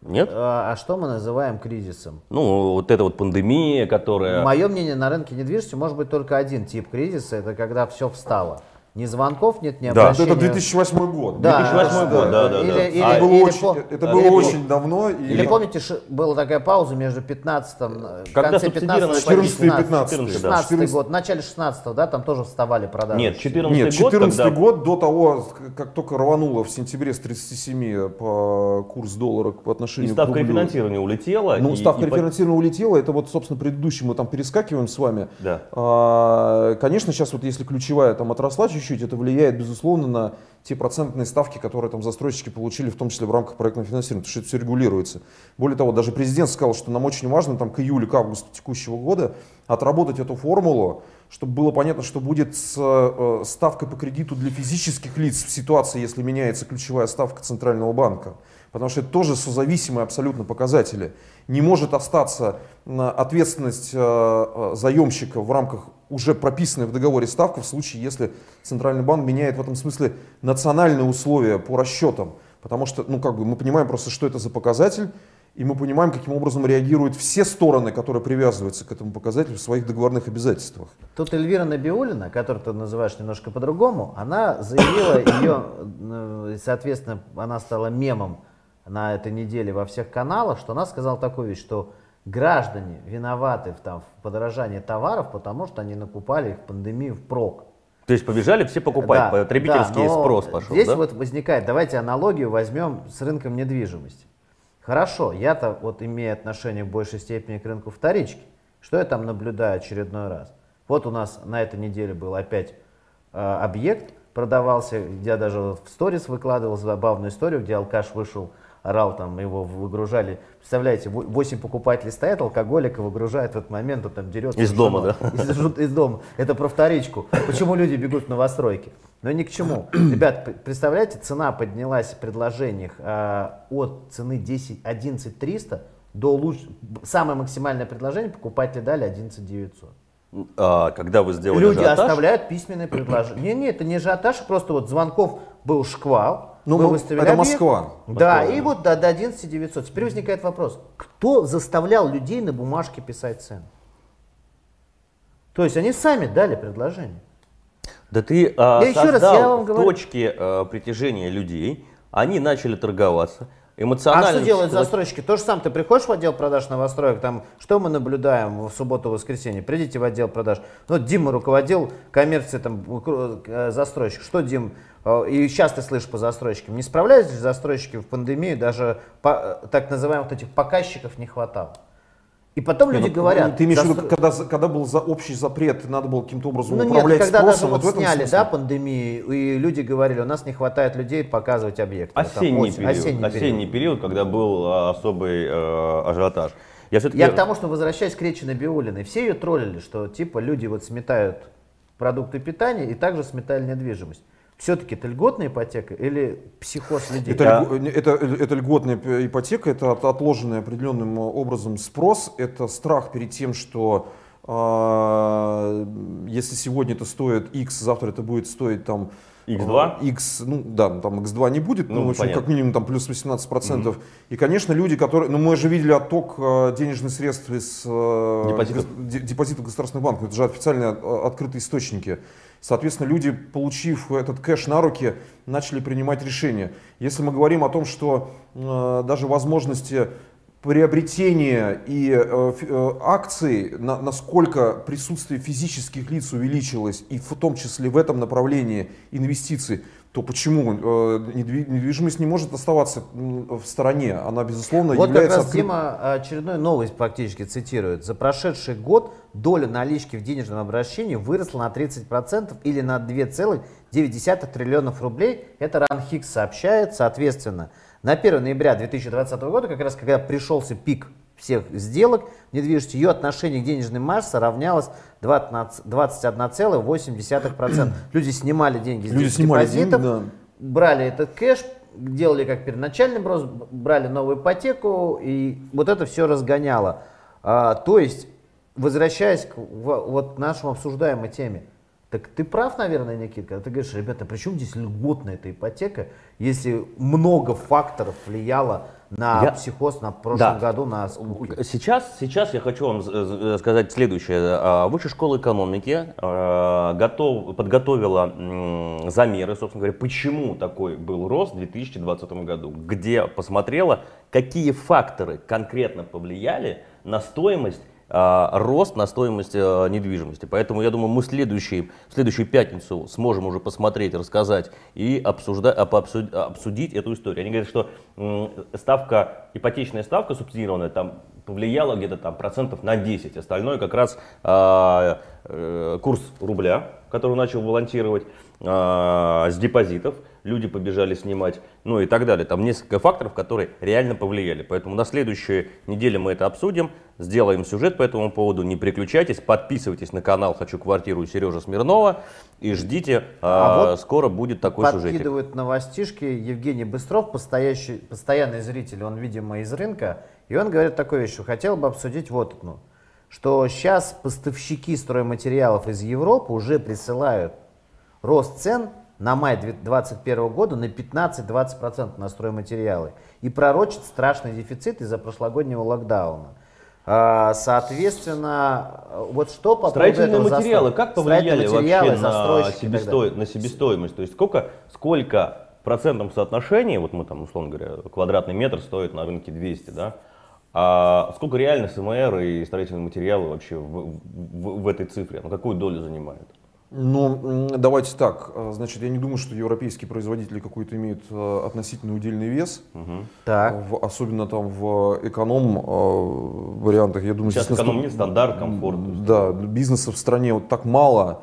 Нет? А, а что мы называем кризисом? Ну, вот эта вот пандемия, которая... Мое мнение, на рынке недвижимости может быть только один тип кризиса, это когда все встало. Ни звонков нет, ни Да. Обращения. это 2008 год. Да. 2008 год, да, да, Или- да. или- А, Это было, или очень, по- это или было по- очень давно. И... Или помните, ши- была такая пауза между 15-м, э, в Когда конце субсидировано 15 14 и 15, 14, да. 16 год, в начале 16 да, там тоже вставали продажи. Нет, 14 Нет, год, 14 когда... год до того, как только рвануло в сентябре с 37 по курс доллара по И отношению ставка к рублю. рефинансирования улетела. Ну, и- ставка и рефинансирования улетела, это вот, собственно, предыдущий мы там перескакиваем с вами. Да. А, Конечно, сейчас вот если ключевая там отросла чуть-чуть, это влияет, безусловно, на те процентные ставки, которые там застройщики получили, в том числе в рамках проектного финансирования, потому что это все регулируется. Более того, даже президент сказал, что нам очень важно там к июлю, к августу текущего года отработать эту формулу, чтобы было понятно, что будет с э, ставкой по кредиту для физических лиц в ситуации, если меняется ключевая ставка Центрального банка. Потому что это тоже созависимые абсолютно показатели. Не может остаться на ответственность э, э, заемщика в рамках уже прописанной в договоре ставка в случае, если Центральный банк меняет в этом смысле национальные условия по расчетам. Потому что, ну, как бы мы понимаем просто, что это за показатель, и мы понимаем, каким образом реагируют все стороны, которые привязываются к этому показателю в своих договорных обязательствах. Тут Эльвира Набиулина, которую ты называешь немножко по-другому, она заявила ее, э, соответственно, она стала мемом на этой неделе во всех каналах, что она сказала такую вещь, что граждане виноваты в, там, в подорожании товаров, потому что они накупали их в пандемию впрок. То есть побежали все покупать, Да, потребительский да, спрос пошел, Здесь да? вот возникает, давайте аналогию возьмем с рынком недвижимости. Хорошо, я-то вот имею отношение в большей степени к рынку вторички. Что я там наблюдаю очередной раз? Вот у нас на этой неделе был опять э, объект, продавался, я даже в сторис выкладывал забавную историю, где алкаш вышел, орал, там его выгружали. Представляете, во- 8 покупателей стоят, алкоголика выгружает в этот момент, он там дерется. Из дома, женой. да? Из, из дома. Это про вторичку. Почему люди бегут в новостройки? Но ни к чему. Ребят, представляете, цена поднялась в предложениях а, от цены 10, 11 300 до луч... самое максимальное предложение покупатели дали 11 900. А, когда вы сделали Люди ажиотаж, оставляют письменные предложения. Не, не, это не ажиотаж, просто вот звонков был шквал. Ну, мы ну, выставили это объект. Москва. Да, Москва, и да. вот до, до 11 900. Теперь возникает вопрос, кто заставлял людей на бумажке писать цены? То есть они сами дали предложение. Да ты а, Я еще раз, создал я вам говорю- точке а, притяжения людей, они начали торговаться, А эмоционально... что делают застройщики? То же самое, ты приходишь в отдел продаж новостроек, там, что мы наблюдаем в субботу-воскресенье? Придите в отдел продаж. Ну, вот Дима руководил коммерцией, там, э, застройщик. Что, Дим, э, и сейчас ты слышишь по застройщикам, не справлялись ли застройщики в пандемию, даже по- э, так называемых вот этих показчиков не хватало? И потом люди Ну, говорят... Ты имеешь в виду, когда, когда был за общий запрет, надо было каким-то образом Ну нет, управлять когда даже спросом, вот в этом сняли, смысле? да, пандемию, и люди говорили, у нас не хватает людей показывать объекты. Вот там Осенний, осень- период, осенний осенний, период. период. когда был а, особый э, ажиотаж. Я. Я к тому, что возвращаясь к речи Набиулиной, все ее троллили, что типа люди вот сметают продукты питания и также сметали недвижимость. Все-таки это льготная ипотека или психоз людей? Это, Да. льго- это, это льготная ипотека, это от- отложенный определенным образом спрос, это страх перед тем, что а, если сегодня это стоит X, завтра это будет стоить там X2? а, X, ну да, там X2 не будет, Ну, ну, в общем, понятно. как минимум там плюс 18%. И, конечно, люди, которые, ну мы же видели отток денежных средств из Депозитов. депозитов государственных банков, это же официально открытые источники. Соответственно, люди, получив этот кэш на руки, начали принимать решения. Если мы говорим о том, что э, даже возможности приобретения и э, э, акций, на- насколько присутствие физических лиц увеличилось, и в том числе в этом направлении инвестиций, то почему э, недви- недвижимость не может оставаться в стороне? Она, безусловно, Вот как является раз открыт- Дима очередную новость практически цитирует. За прошедший год доля налички в денежном обращении выросла на 30% или на 2,9 триллионов рублей. Это Ранхикс сообщает. Соответственно, на 1 ноября 2020 года, как раз когда пришелся пик всех сделок недвижимости, ее отношение к денежной массе равнялось 20 21,8%. Люди снимали деньги с Люди снимали депозитов, деньги, да. брали этот кэш, делали как первоначальный брос, брали новую ипотеку, и вот это все разгоняло. А, то есть, возвращаясь к вот нашему обсуждаемой теме, так ты прав, наверное, Никита, когда ты говоришь, ребята, при чем здесь льготная эта ипотека, если много факторов влияло на Я- психоз на прошлом Да. году, на? Сейчас, сейчас я хочу вам сказать следующее. А, Высшая школа экономики а, готов, подготовила замеры, собственно говоря, почему такой был рост в 2020 году, где посмотрела, какие факторы конкретно повлияли на стоимость рост на стоимость а, недвижимости. Поэтому я думаю, мы следующий, в следующую пятницу сможем уже посмотреть, рассказать и обсуждать, обсудить эту историю. Они говорят, что ставка, ипотечная ставка субсидированная там повлияла где-то там процентов на 10. Остальное как раз а, э, курс рубля, который начал балансировать а, с депозитов. Люди побежали снимать, ну и так далее. Там несколько факторов, которые реально повлияли. Поэтому на следующей неделе мы это обсудим, сделаем сюжет по этому поводу. Не переключайтесь, подписывайтесь на канал «Хочу квартиру» Сережа Смирнова и ждите, А а, вот скоро будет такой сюжетик. Подкидывают новостишки Евгений Быстров, постоящий, постоянный зритель, он, видимо, из рынка, и он говорит такую вещь, что хотел бы обсудить вот одну, что сейчас поставщики стройматериалов из Европы уже присылают рост цен на май 2021 года на 15-20% на стройматериалы и пророчат страшный дефицит из-за прошлогоднего локдауна. А, Соответственно, вот что по Строительные материалы как повлияли материалы, вообще на, себесто- на себестоимость? То есть сколько, сколько в процентном соотношении, вот мы там, условно говоря, квадратный метр стоит на рынке 200, да? А сколько реально СМР и строительные материалы вообще в, в- в этой цифре? Ну, какую долю занимают? Ну, давайте так. Э, Значит, я не думаю, что европейские производители какой-то имеют э, относительно удельный вес. Так. В- особенно там в эконом э, вариантах. Я думаю, Сейчас здесь эконом наступ- не стандарт, комфорт. Да, бизнеса в стране вот так мало,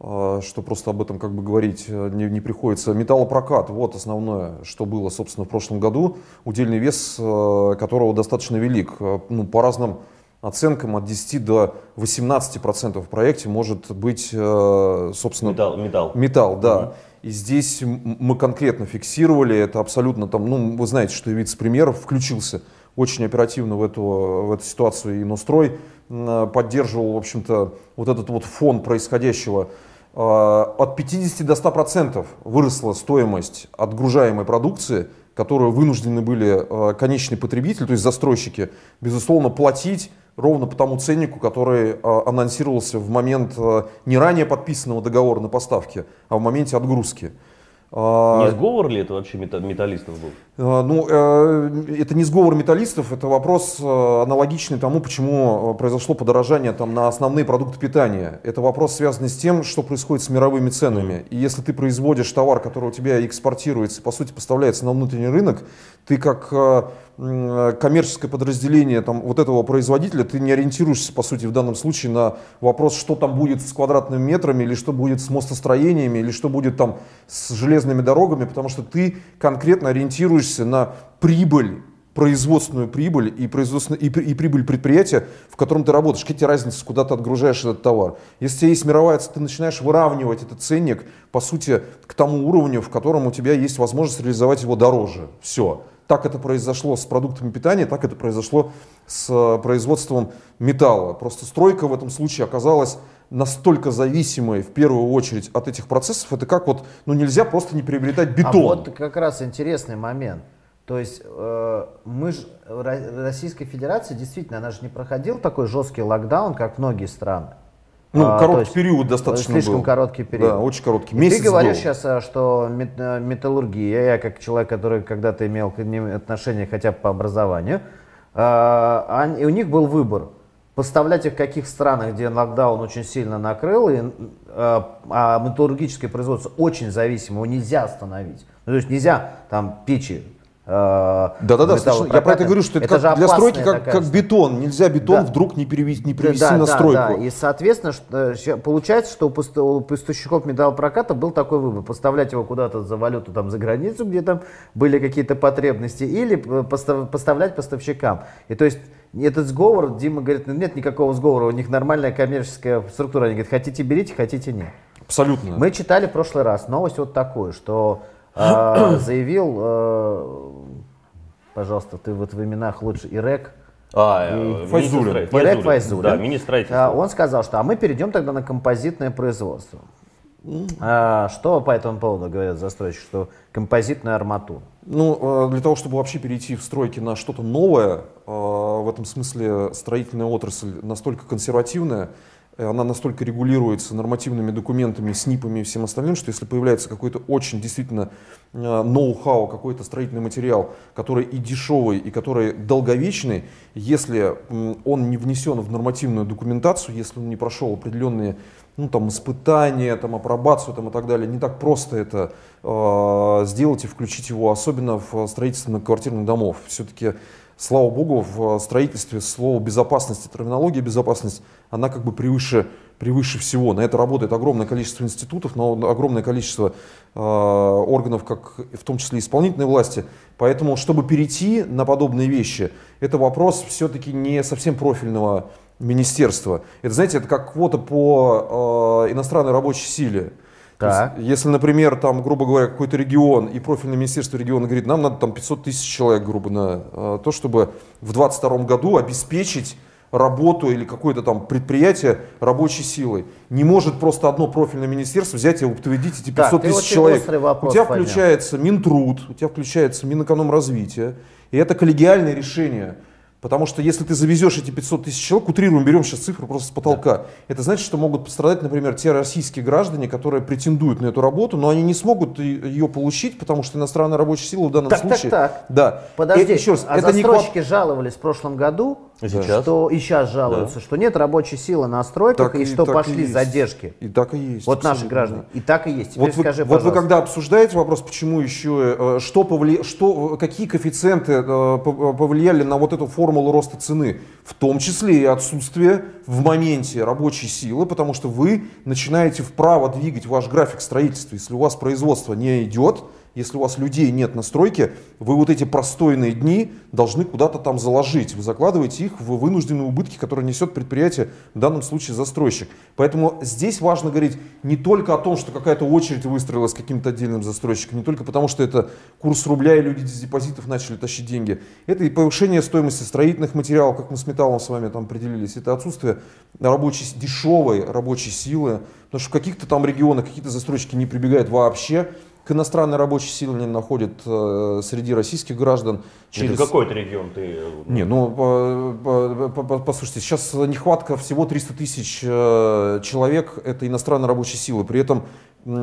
э, что просто об этом как бы говорить э, не, не приходится. Металлопрокат, вот основное, что было, собственно, в прошлом году. Удельный вес э, которого достаточно велик. Ну, по разным оценкам от 10 до 18 процентов в проекте может быть, э, собственно, Металл, металл. Металл, да. И здесь мы конкретно фиксировали это абсолютно там, ну, вы знаете, что примеров включился очень оперативно в эту, в эту ситуацию и Нострой поддерживал, в общем-то, вот этот вот фон происходящего. А, От 50 до 100 процентов выросла стоимость отгружаемой продукции, которую вынуждены были э, конечные потребители, то есть застройщики, безусловно, платить ровно по тому ценнику, который э, анонсировался в момент э, не ранее подписанного договора на поставки, а в моменте отгрузки. А, Не сговор ли это вообще мета- металлистов был? Ну, э, это не сговор металлистов, это вопрос аналогичный тому, почему произошло подорожание там, на основные продукты питания. Это вопрос, связанный с тем, что происходит с мировыми ценами. И если ты производишь товар, который у тебя экспортируется, по сути, поставляется на внутренний рынок, ты как э, э, коммерческое подразделение там, вот этого производителя, ты не ориентируешься, по сути, в данном случае на вопрос, что там будет с квадратными метрами, или что будет с мостостроениями, или что будет там с железными дорогами, потому что ты конкретно ориентируешься на прибыль производственную прибыль и, производственную, и, и прибыль предприятия, в котором ты работаешь. Какие тебе разницы, куда ты отгружаешь этот товар? Если у тебя есть мировая, ты начинаешь выравнивать этот ценник, по сути, к тому уровню, в котором у тебя есть возможность реализовать его дороже. Все. Так это произошло с продуктами питания, так это произошло с э, производством металла. Просто стройка в этом случае оказалась настолько зависимой в первую очередь от этих процессов. Это как вот, ну нельзя просто не приобретать бетон. А вот как раз интересный момент. То есть э, мы ж, Ро- Российская Федерация действительно, она же не проходила такой жесткий локдаун, как многие страны. Ну, А, короткий период достаточно Слишком был. короткий период. Да, очень короткий. И Месяц ты говоришь был. сейчас, а, что э, металлургия, я как человек, который когда-то имел к ним отношение хотя бы по образованию, они- и у них был выбор. Поставлять их в каких странах, где локдаун очень сильно накрыл, и, э, а металлургическое производство очень зависимо, его нельзя остановить. Ну, то есть нельзя там печи э, Да-да-да, совершенно. я про это говорю, что это, как же для стройки как, такая как бетон. Нельзя бетон Да. вдруг не, перевести, не перевести да, на да, стройку. да. И, соответственно, что, э, получается, что у, поста- у поставщиков металлопроката был такой выбор. Поставлять его куда-то за валюту там, за границу, где там были какие-то потребности, или э, поста- поставлять поставщикам. И то есть этот сговор, Дима говорит, «Ну, нет никакого сговора, у них нормальная коммерческая структура. Они говорят, хотите берите, хотите нет. Абсолютно. Мы читали в прошлый раз новость вот такую, что э, заявил, э, пожалуйста, ты вот в именах лучше Ирек, А, И э, Файзуллин. строительства. Ирек Файзуллин. Да, министр строительства. А, Он сказал, что а мы перейдем тогда на композитное производство. А, что по этому поводу говорят застройщики, что композитную арматуру? Ну, э, для того, чтобы вообще перейти в стройки на что-то новое, в этом смысле строительная отрасль настолько консервативная, она настолько регулируется нормативными документами, СНИПами и всем остальным, что если появляется какой-то очень действительно э, ноу-хау, какой-то строительный материал, который и дешевый, и который долговечный, если он не внесен в нормативную документацию, если он не прошел определенные ну, там, испытания, там, апробацию там, и так далее, не так просто это э, сделать и включить его, особенно в строительство многоквартирных домов. Все-таки, слава богу, в строительстве слово безопасность, терминология безопасность, она как бы превыше, превыше всего. На это работает огромное количество институтов, но огромное количество э, органов, как в том числе исполнительной власти. Поэтому, чтобы перейти на подобные вещи, это вопрос все-таки не совсем профильного министерства. Это, знаете, это как квота по э, иностранной рабочей силе. Так. есть, если, например, там, грубо говоря, какой-то регион и профильное министерство региона говорит, нам надо там 500 тысяч человек, грубо, на э, то, чтобы в 2022 году обеспечить работу или какое-то там предприятие рабочей силой. Не может просто одно профильное министерство взять и утвердить эти 500 Так, ты тысяч человек. вопрос у тебя включается Минтруд, у тебя включается Минэкономразвитие, и это коллегиальное решение. Потому что если ты завезешь эти 500 тысяч человек, утрируем, берем сейчас цифру просто с потолка, это значит, что могут пострадать, например, те российские граждане, которые претендуют на эту работу, но они не смогут ее получить, потому что иностранная рабочая сила в данном Так, так, случае... так. Да. Подожди, Э, еще раз, а это не застройщики жаловались в прошлом году, И сейчас? что и сейчас жалуются, что нет рабочей силы на стройках, Так и, и- что и пошли есть. задержки. И так и есть. Вот наши граждане. да. И так и есть. Теперь Вот вы, скажи, вот вы когда обсуждаете вопрос, почему еще, э, что, повли... что какие коэффициенты э, пов- повлияли на вот эту формулу роста цены, в том числе и отсутствие в моменте рабочей силы, потому что вы начинаете вправо двигать ваш график строительства. Если у вас производство не идет, если у вас людей нет на стройке, вы вот эти простойные дни должны куда-то там заложить. Вы закладываете их в вынужденные убытки, которые несет предприятие, в данном случае застройщик. Поэтому здесь важно говорить не только о том, что какая-то очередь выстроилась каким-то отдельным застройщиком, не только потому, что это курс рубля и люди из депозитов начали тащить деньги. Это и повышение стоимости строительных материалов, как мы с металлом с вами там определились. Это отсутствие рабочей, дешевой рабочей силы. Потому что в каких-то там регионах какие-то застройщики не прибегают вообще к иностранной рабочей силе, не находят э, среди российских граждан. Через... Это какой-то регион ты... Не, ну, по, по, по, послушайте, сейчас нехватка всего 300 тысяч э, человек, это иностранной рабочей силы. При этом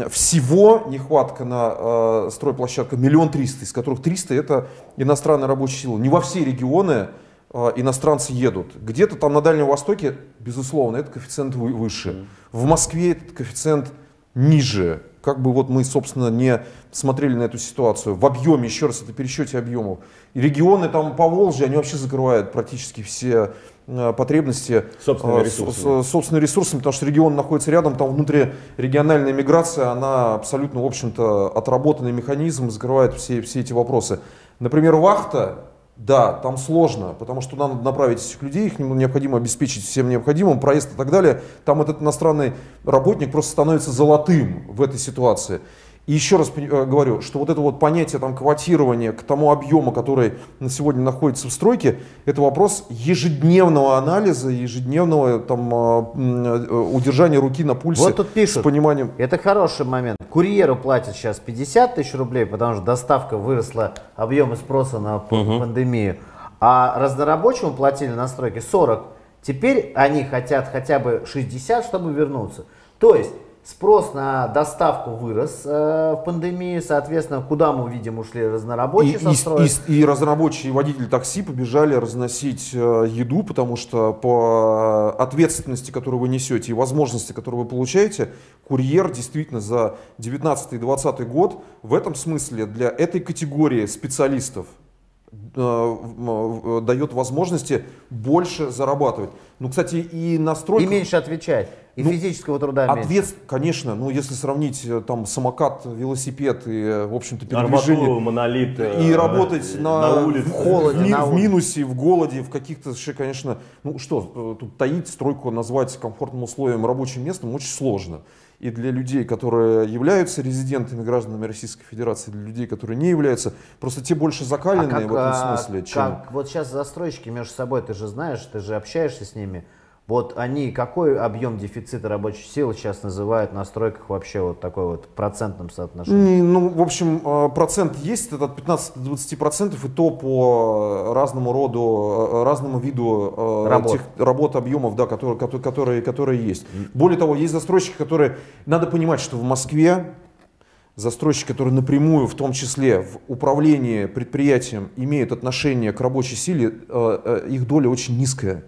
всего нехватка на э, стройплощадках миллион триста, из которых 300 это иностранная рабочая сила. Не во все регионы э, иностранцы едут. Где-то там на Дальнем Востоке, безусловно, этот коэффициент выше. В Москве этот коэффициент ниже. Как бы вот мы, собственно, не смотрели на эту ситуацию. В объеме, еще раз, это пересчете объемов. И регионы там по Волжье, они вообще закрывают практически все э, потребности собственными э, ресурсами. С, собственными ресурсами, потому что регион находится рядом, там внутрирегиональная миграция, она абсолютно, в общем-то, отработанный механизм, закрывает все, все эти вопросы. Например, вахта, да, там сложно, потому что надо направить этих людей, их необходимо обеспечить всем необходимым, проезд и так далее. Там этот иностранный работник просто становится золотым в этой ситуации. И еще раз э, говорю, что вот это вот понятие там квотирования к тому объему, который на сегодня находится в стройке, это вопрос ежедневного анализа, ежедневного там а, э, удержания руки на пульсе. Вот тут пишут, с пониманием. это хороший момент. Курьеру платят сейчас 50 тысяч рублей, потому что доставка выросла, объемы спроса на угу. пандемию. А разнорабочему платили на стройке 40. Теперь они хотят хотя бы 60, чтобы вернуться. То есть Спрос на доставку вырос э, в пандемии, соответственно, куда мы видим ушли разнорабочие и, со. И, и, и разнорабочие, и водители такси побежали разносить э, еду, потому что по ответственности, которую вы несете, и возможности, которые вы получаете, курьер действительно за 19 и 20 год в этом смысле для этой категории специалистов дает возможности больше зарабатывать. Ну, кстати, и настройка... И меньше отвечать. И ну, физического труда ответ, меньше. Конечно, ну если сравнить э, там самокат, велосипед и, э, в общем-то, передвижение. Арматуру, монолит. И э, работать на, на улице. в холоде, в, на в минусе, в голоде, в каких-то, конечно, ну что, тут таить стройку, назвать комфортным условием рабочим местом очень сложно. И для людей, которые являются резидентами, гражданами Российской Федерации, для людей, которые не являются, просто те больше закаленные а как, в этом а, смысле, чем... Как, вот сейчас застройщики между собой, ты же знаешь, ты же общаешься с ними, вот они, какой объем дефицита рабочей силы сейчас называют на стройках вообще вот такой вот процентном соотношении? Ну, в общем, э, процент есть, это от 15 до 20 процентов, и то по разному роду, э, разному виду э, работ, тех, работ объемов, да, которые, которые, которые есть. Более того, есть застройщики, которые, надо понимать, что в Москве застройщики, которые напрямую, в том числе в управлении предприятием, имеют отношение к рабочей силе, их доля очень низкая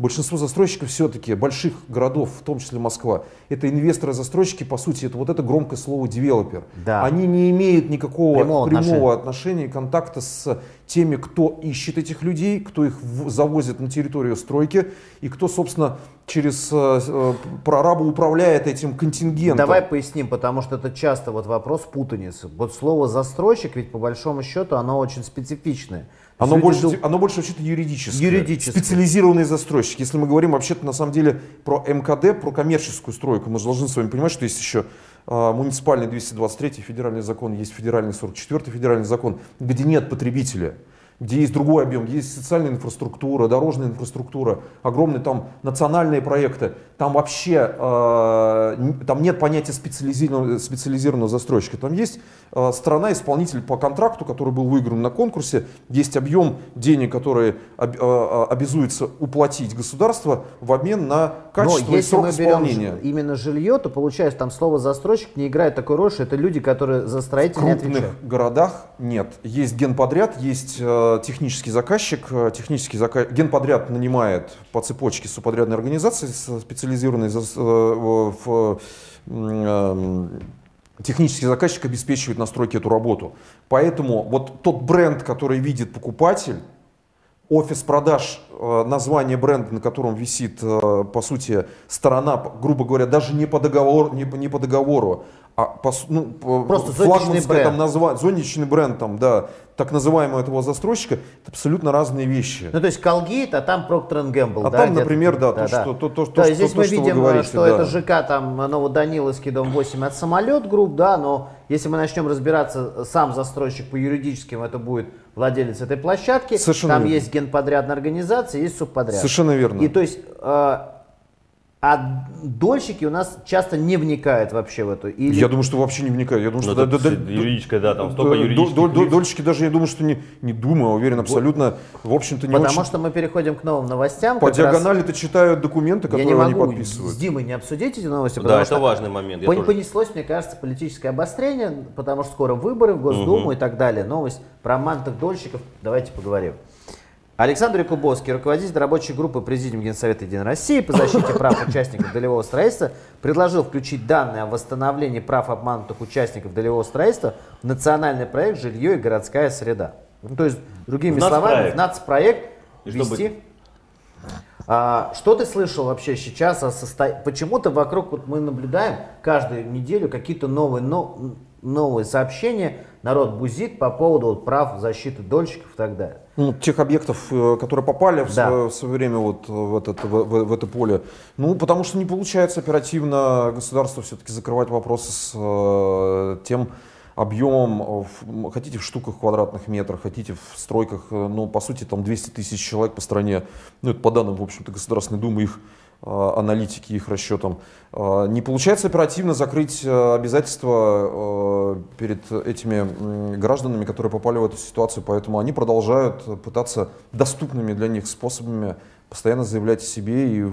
большинство застройщиков все-таки больших городов, в том числе Москва, это инвесторы-застройщики, по сути, это вот это громкое слово девелопер. Да. Они не имеют никакого прямого, прямого отношения. отношения, контакта с теми, кто ищет этих людей, кто их завозит на территорию стройки и кто, собственно, через э, э, прораба управляет этим контингентом. Давай поясним, потому что это часто вот вопрос путаницы. Вот слово застройщик, ведь по большому счету оно очень специфичное. Оно больше, оно больше вообще-то юридическое. Юридическое. Специализированный застройщик. Если мы говорим вообще-то на самом деле про МКД, про коммерческую стройку, мы же должны с вами понимать, что есть еще э, муниципальный 223 федеральный закон, есть федеральный 44 федеральный закон, где нет потребителя где есть другой объем, где есть социальная инфраструктура, дорожная инфраструктура, огромные там национальные проекты. Там вообще э, там нет понятия специализированного, специализированного застройщика. Там есть э, страна-исполнитель по контракту, который был выигран на конкурсе, есть объем денег, который об, э, обязуется уплатить государство в обмен на качество Но и срок мы исполнения. Берем именно жилье, то получается там слово застройщик не играет такой роль, что это люди, которые за строителей не отвечают. В крупных городах нет. Есть генподряд, есть э, технический заказчик, э, технический заказ... генподряд нанимает по цепочке субподрядной организации, специализированной э, в эм, технический заказчик обеспечивает настройки эту работу. Поэтому вот тот бренд, который видит покупатель, офис продаж, э, название бренда, на котором висит, по сути, сторона, грубо говоря, даже не по договору, не, не по договору а по ну, по- Просто флагманское зонтичный там бренд. назва- зонтичный бренд, там, да, так называемого этого застройщика, это абсолютно разные вещи. Ну, то есть Colgate, а там Procter Gamble. А да, там, например, да, то, что- то- то- То то, есть что- здесь то, мы что вы видим, говорите, что да. это ЖК там Новоданиловский, дом 8 от самолет групп, да, но если мы начнем разбираться, сам застройщик по юридическим, это будет владелец этой площадки. Совершенно там верно. есть генподрядная организация, есть субподряд. Совершенно верно. И то есть, э, а дольщики у нас часто не вникают вообще в эту. Или... Я думаю, что вообще не вникаю. Я думаю, Ну, что тут да- да- юридическая, да, там столько да, юридических дол- лиц. Дольщики даже, я думаю, что не, не думаю, а уверен абсолютно, в общем-то, не Потому очень что мы переходим к новым новостям. по как раз- диагонали-то читают документы, Я которые не они могу подписывают. с Димой не обсудить эти новости, Да, это что важный момент. я пон- понеслось, мне кажется, политическое обострение, потому что скоро выборы в Госдуму и так далее. Новость про мантых дольщиков. Давайте поговорим. Александр Якубовский, руководитель рабочей группы Президиума Генсовета Единой России по защите прав участников долевого строительства, предложил включить данные о восстановлении прав обманутых участников долевого строительства в национальный проект «Жилье и городская среда». Ну, то есть, другими В словами, нацпроект. в нацпроект И чтобы- ввести а, что ты слышал вообще сейчас о состоянии? Почему-то вокруг вот мы наблюдаем каждую неделю какие-то новые, но- новые сообщения. Народ бузит по поводу вот прав защиты дольщиков и так далее. Ну, тех объектов, э, которые попали в, Да. свое, в свое время вот в, этот, в, в- в это поле. Ну, потому что не получается оперативно государство все-таки закрывать вопросы с э, тем объемом, э, в- хотите в штуках квадратных метрах, хотите в стройках, э, ну, по сути, там 200 тысяч человек по стране, ну, это по данным, в общем-то, Государственной Думы, их э, аналитики, их расчетам. Э, Не получается оперативно закрыть э, обязательства э, перед этими гражданами, которые попали в эту ситуацию, поэтому они продолжают пытаться доступными для них способами постоянно заявлять о себе и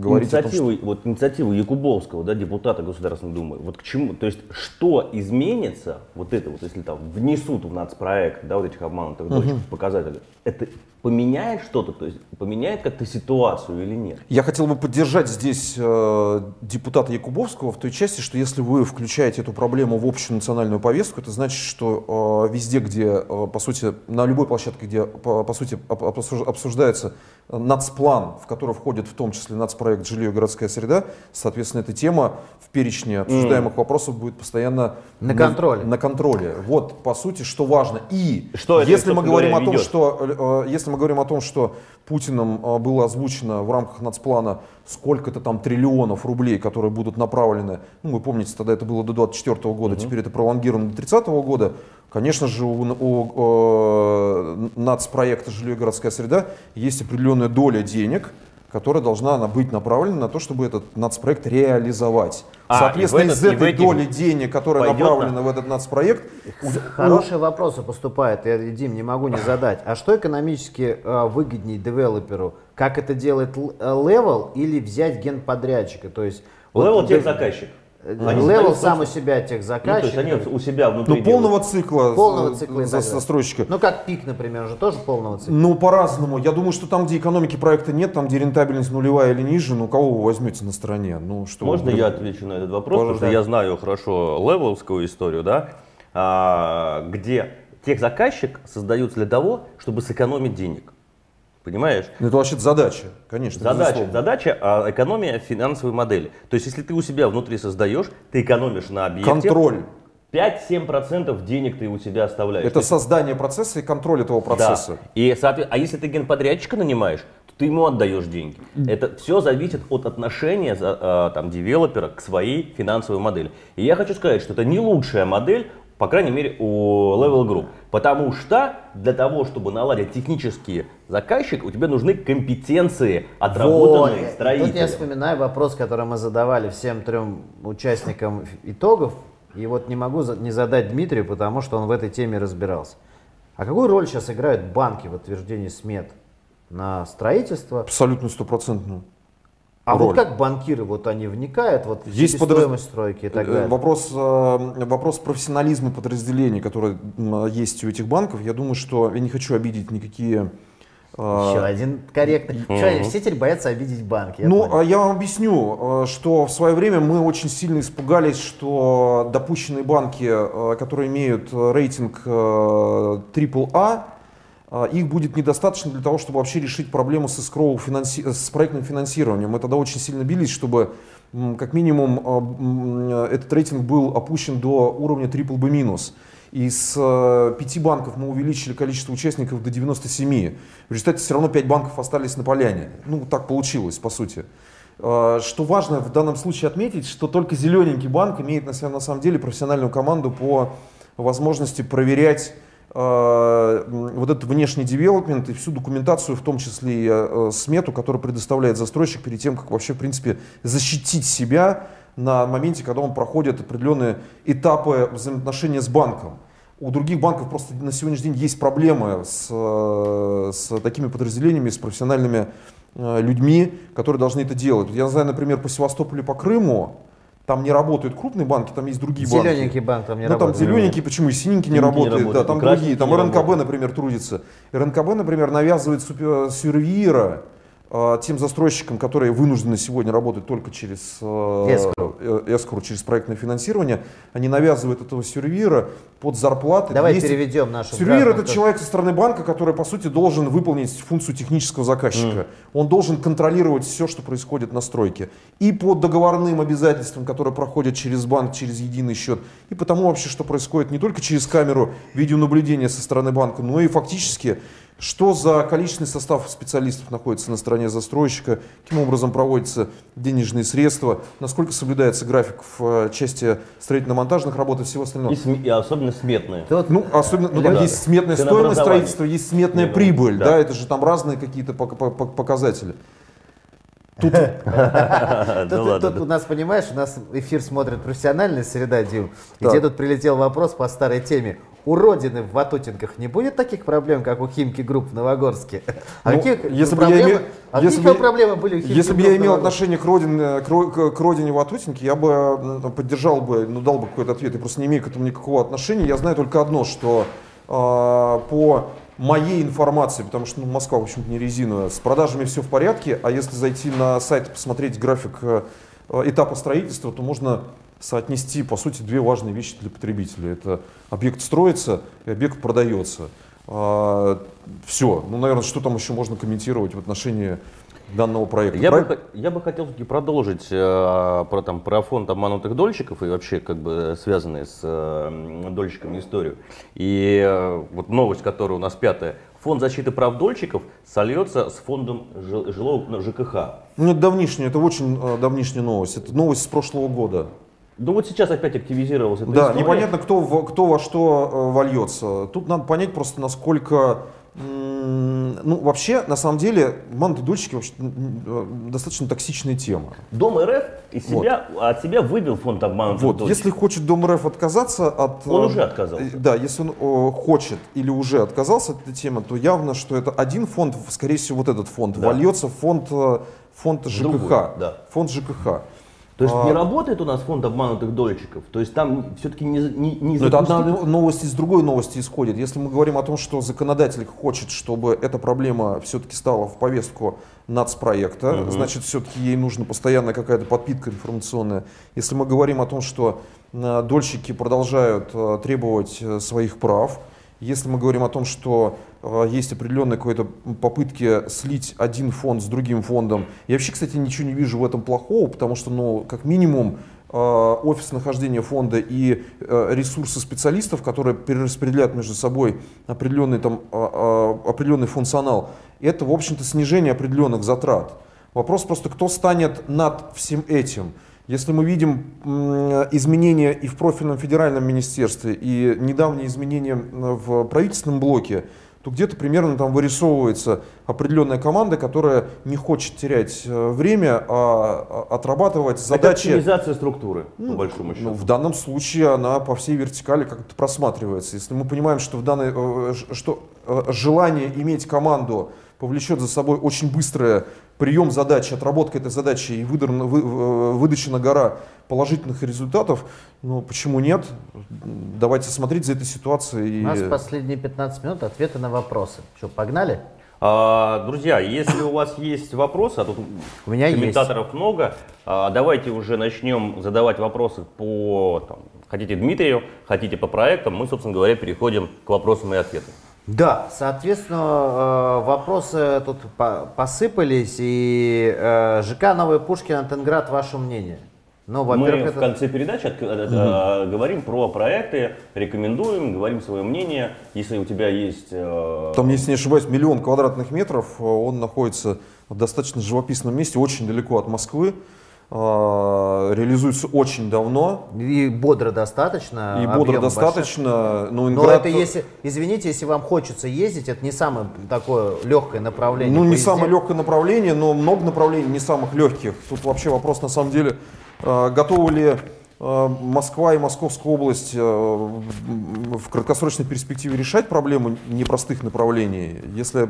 говорить о том, что... инициативу, вот инициативу Якубовского, да, депутата Государственной Думы, вот к чему, то есть что изменится, вот это вот, если там внесут в нацпроект, да, вот этих обманутых дочек показателей, это поменяет что-то, то есть поменяет как-то ситуацию или нет? Я хотел бы поддержать здесь э, депутата Якубовского в той части, что если вы включаете эту проблему в общую национальную повестку, это значит, что э, везде, где, э, по сути, на любой площадке, где, по, по сути, об- обсуж- обсуждается э, нацплан, в который входит в том числе нацпроект «Жилье и городская среда», соответственно, эта тема в перечне обсуждаемых вопросов будет постоянно На контроле. На контроле. Вот, по сути, что важно. И Что это, если мы говорим о том, ведет? что э, если мы говорим о том, что Путиным э, было озвучено в рамках нацплана сколько-то там триллионов рублей, которые будут направлены, ну вы помните, тогда это было до 24 года, теперь это пролонгировано до 30 года, конечно же у, у, э, нацпроекта «Жилье и городская среда» есть определенная доля денег, которая должна она быть направлена на то, чтобы этот нацпроект реализовать. А, Соответственно, этот- из этой доли денег, которая направлена в этот нацпроект, у- Хорошие вопросы поступают, я, Дим, не могу не задать. А что экономически э, выгоднее девелоперу? Как это делает э, Level или взять генподрядчика? То есть вот Левел де- техзаказчик. э, Они Level создают сам у себя Ну, то есть они у себя внутри ну, делают. полного цикла, полного э, цикла за- застройщика. Ну как пик, например, же тоже полного цикла. Ну, по-разному. Я думаю, что там, где экономики проекта нет, там, где рентабельность нулевая или ниже, ну, кого вы возьмете на стороне? Ну, что Можно вы- я отвечу на этот вопрос, потому что я знаю хорошо левеловскую историю, да, а, где техзаказчик создается для того, чтобы сэкономить денег. Понимаешь? Ну, Это вообще задача, конечно. Задача, безусловно. задача а, экономия финансовой модели. То есть, если ты у себя внутри создаешь, ты экономишь на объекте. Контроль. 5-7% денег ты у себя оставляешь. Это создание процесса и контроль этого процесса. Да. И, а если ты генподрядчика нанимаешь, то ты ему отдаешь деньги. Это все зависит от отношения а, там, девелопера к своей финансовой модели. И я хочу сказать, что это не лучшая модель, по крайней мере, у Level Group. Потому что для того, чтобы наладить технический заказчик, у тебя нужны компетенции, отработанные Вот. строители. Тут я вспоминаю вопрос, который мы задавали всем трем участникам итогов. И вот не могу не задать Дмитрию, потому что он в этой теме разбирался. А какую роль сейчас играют банки в утверждении смет на строительство? Абсолютно стопроцентную. А вот роль. как банкиры, вот они вникают вот Есть себестоимость стройки и так Э, далее? Вопрос, э, вопрос профессионализма подразделений, которые есть у этих банков, я думаю, что я не хочу обидеть никакие... э, Еще один корректный. Что, они все теперь боятся обидеть банки? я Ну, понял. а я вам объясню, что в свое время мы очень сильно испугались, что допущенные банки, которые имеют рейтинг AAA, их будет недостаточно для того, чтобы вообще решить проблему с, эскроу финанси- с проектным финансированием. Мы тогда очень сильно бились, чтобы как минимум а, э, этот рейтинг был опущен до уровня BBB-. Из э, пяти банков мы увеличили количество участников до 97. В результате все равно пять банков остались на поляне. Ну, так получилось, по сути. Э, Что важно в данном случае отметить, что только зелененький банк имеет на, самом деле профессиональную команду по возможности проверять э, вот этот внешний девелопмент и всю документацию, в том числе и э, смету, которую предоставляет застройщик перед тем, как вообще, в принципе, защитить себя на моменте, когда он проходит определенные этапы взаимоотношения с банком. У других банков просто на сегодняшний день есть проблемы с, э, с такими подразделениями, с профессиональными э, людьми, которые должны это делать. Я знаю, например, по Севастополю, по Крыму, там не работают крупные банки, там есть другие банки. Зелененький банк там не ну, там работает. зелененький, почему и синенький не Синенький не работает, да, работает, там и другие, там не РНКБ, работает. например, трудится. РНКБ, например, навязывает супер- э, тем застройщикам, которые вынуждены сегодня работать только через э, э, escrow, через проектное финансирование, они навязывают этого сюрвейра под зарплаты. Давай 200 переведем нашу гражданку. это человек со стороны банка, который, по сути, должен выполнить функцию технического заказчика. Он должен контролировать все, что происходит на стройке. И по договорным обязательствам, которые проходят через банк, через единый счет. И потому вообще, что происходит не только через камеру видеонаблюдения со стороны банка, но и фактически, что за количественный состав специалистов находится на стороне застройщика, каким образом проводятся денежные средства, насколько соблюдается график в э, части строительно-монтажных работ и всего остального. И, сме- и особенно сметные. Ну, особенно, ну, там Да. есть сметная стоимость строительства, есть сметная Не, ну, прибыль, да. да. это же там разные какие-то пок- пок- показатели. Тут, Тут, у нас, понимаешь, у нас эфир смотрит профессиональная среда, Дим. Тебе тут прилетел вопрос по старой теме. У Родины в Ватутинках не будет таких проблем, как у Химки Групп в Новогорске? А Ну, какие если бы я проблемы, имел- а если бы- проблемы были у Химки если бы я имел отношение к родине, к, ро- к- родине Ватутинки, я бы м, поддержал бы, ну, дал бы какой-то ответ. Я просто не имею к этому никакого отношения. Я знаю только одно, что э, по моей информации, потому что ну, Москва, в общем-то, не резиновая, с продажами все в порядке, а если зайти на сайт и посмотреть график э, этапа строительства, то можно соотнести, по сути, две важные вещи для потребителя. Это объект строится и объект продается. все. Ну, наверное, что там еще можно комментировать в отношении данного проекта? Я бы, Проект- хо- я бы хотел таки продолжить э, про, там, про фонд обманутых дольщиков и вообще как бы связанные с э, дольщиками историю. И э, вот новость, которая у нас пятая. Фонд защиты прав дольщиков сольется с фондом жи- жилого ну, ЖКХ. Ну, это давнишняя, это очень э, давнишняя новость. Это новость с прошлого года. Ну вот сейчас опять активизировалась эта Да, история. непонятно, кто, во- кто во что э, вольется. Тут надо понять просто, насколько... Ну, вообще, на самом деле, мантодольщики вообще э, достаточно токсичная тема. Дом РФ из себя, от себя выбил фонд обманутых Вот, дольщиков. если хочет Дом РФ отказаться от... Он э, уже отказался. Да, если он хочет или уже отказался от этой темы, то явно, что это один фонд, скорее всего, вот этот фонд, Да. вольется в фонд, фонд ЖКХ. Другой, да. Фонд ЖКХ. То есть А. не работает у нас фонд обманутых дольщиков? То есть там все-таки не, не, не Но это одна новость из другой новости исходит. Если мы говорим о том, что законодатель хочет, чтобы эта проблема все-таки стала в повестку нацпроекта, Мгм. значит, все-таки ей нужна постоянная какая-то подпитка информационная. Если мы говорим о том, что э, дольщики продолжают э, требовать э, своих прав, если мы говорим о том, что есть определенные какие-то попытки слить один фонд с другим фондом, я вообще, кстати, ничего не вижу в этом плохого, потому что, ну, как минимум, э, офис нахождения фонда и э, ресурсы специалистов, которые перераспределяют между собой определенный, там, а, а, определенный функционал, это, в общем-то, снижение определенных затрат. Вопрос просто, кто станет над всем этим. Если мы видим изменения и в профильном федеральном министерстве, и недавние изменения в правительственном блоке, то где-то примерно там вырисовывается определенная команда, которая не хочет терять э, время, а а отрабатывать Это задачи. оптимизация структуры, по большому счету. Ну, в данном случае она по всей вертикали как-то просматривается. Если мы понимаем, что, в данной, э, ж- что э, желание иметь команду повлечет за собой очень быстрое прием задачи, отработка этой задачи и вы- э, выдача на гора положительных результатов, ну почему нет? Давайте смотреть за этой ситуацией. У нас последние 15 минут ответы на вопросы. Что, погнали? А, друзья, если у вас есть вопросы, а тут У меня есть. комментаторов много, а, давайте уже начнем задавать вопросы по, там, хотите Дмитрию, хотите по проектам, мы, собственно говоря, переходим к вопросам и ответам. Да, соответственно, э, вопросы тут по- посыпались, и э, ЖК Новый Пушкин, Антенград, ваше мнение? Ну, Мы во-первых, в это... конце передачи от- э, э, говорим про проекты, рекомендуем, говорим свое мнение. Если у тебя есть... Там, если не ошибаюсь, миллион квадратных метров. Он находится в достаточно живописном месте, очень далеко от Москвы. Э, Реализуется очень давно. И бодро достаточно. И бодро достаточно. Но, Но Инград- это если, извините, если вам хочется ездить, это не самое такое легкое направление. Ну, не езде. самое легкое направление, но много направлений не самых легких. Тут вообще вопрос на самом деле, э, готовы ли э, Москва и Московская область в краткосрочной перспективе решать проблему непростых направлений? Если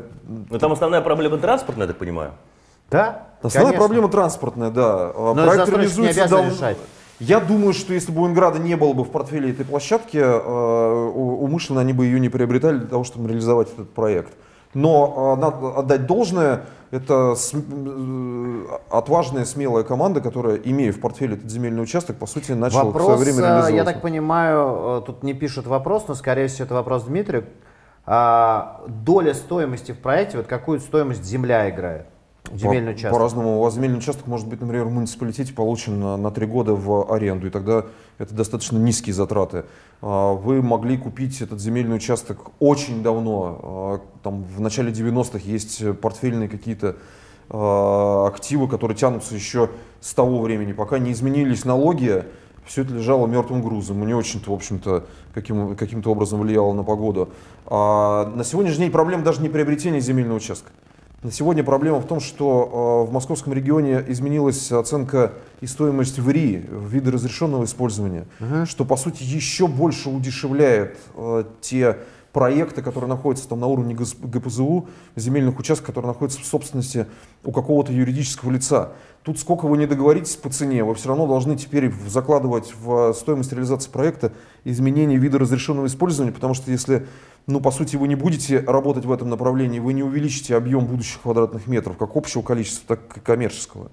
Ну, там основная проблема транспортная, я так понимаю. Да, Основная конечно. проблема транспортная, да. А Но не обязан давно. решать. Я думаю, что если бы у Инграда не было бы в портфеле этой площадки, э, умышленно они бы ее не приобретали для того, чтобы реализовать этот проект. Но э, надо отдать должное, это см- э, отважная, смелая команда, которая, имея в портфеле этот земельный участок, по сути, начала в свое Вопрос, время э, реализовывать. я так понимаю, э, тут не пишут вопрос, но скорее всего это вопрос Дмитрию. А, доля стоимости в проекте, вот какую стоимость земля играет? Земельный По- участок. По-разному. У вас земельный участок может быть, например, в муниципалитете получен на, три года в аренду, и тогда это достаточно низкие затраты. А, Вы могли купить этот земельный участок очень давно, а, там в начале 90-х есть портфельные какие-то а, активы, которые тянутся еще с того времени, пока не изменились налоги, все это лежало мертвым грузом. Не очень-то, в общем-то, каким, каким-то образом влияло на погоду. А на сегодняшний день проблема даже не приобретения земельного участка. Сегодня проблема в том, что э, в московском регионе изменилась оценка и стоимость ВРИ, вида разрешенного использования, что по сути еще больше удешевляет э, те проекты, которые находятся там на уровне ГПЗУ, земельных участков, которые находятся в собственности у какого-то юридического лица. Тут сколько вы не договоритесь по цене, вы все равно должны теперь закладывать в стоимость реализации проекта изменение вида разрешенного использования, потому что если, ну, по сути, вы не будете работать в этом направлении, вы не увеличите объем будущих квадратных метров, как общего количества, так и коммерческого.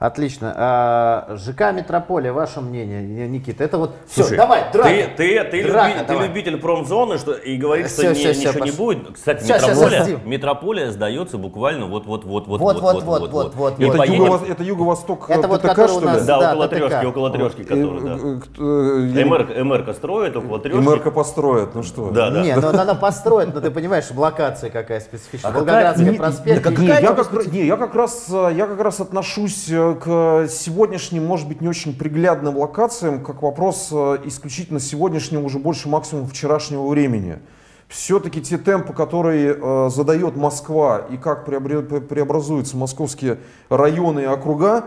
Отлично. А, ЖК Метрополия, ваше мнение, Не- Никита? Это вот... Все, Слушай, давай, драка. Ты, ты, ты, Драка, люби- ты давай. любитель промзоны что, и говоришь, Всё, что всё, не- всё, ничего не пошел. будет. Кстати, щас, метрополия, Дим. метрополия сдается буквально вот-вот-вот. Вот, вот, вот, вот, вот, И вот. Это, поедем- юго- это юго-восток Это вот ТТК, что у нас- ли? Да, Да, около ТТК. трешки, около трешки, который, да. Э, э, э, я- МРК, строит около трешки. МРК построят, ну что? Да, да. Не, ну надо построить, но ты понимаешь, локация какая специфичная. А Волгоградский не- проспект. Не, я, как, раз- не, я, как раз, э, отношусь к сегодняшним, может быть, не очень приглядным локациям, как вопрос э, исключительно сегодняшнего, уже больше максимум вчерашнего времени. Все-таки те темпы, которые э, задает Москва и как преобразуются московские районы и округа,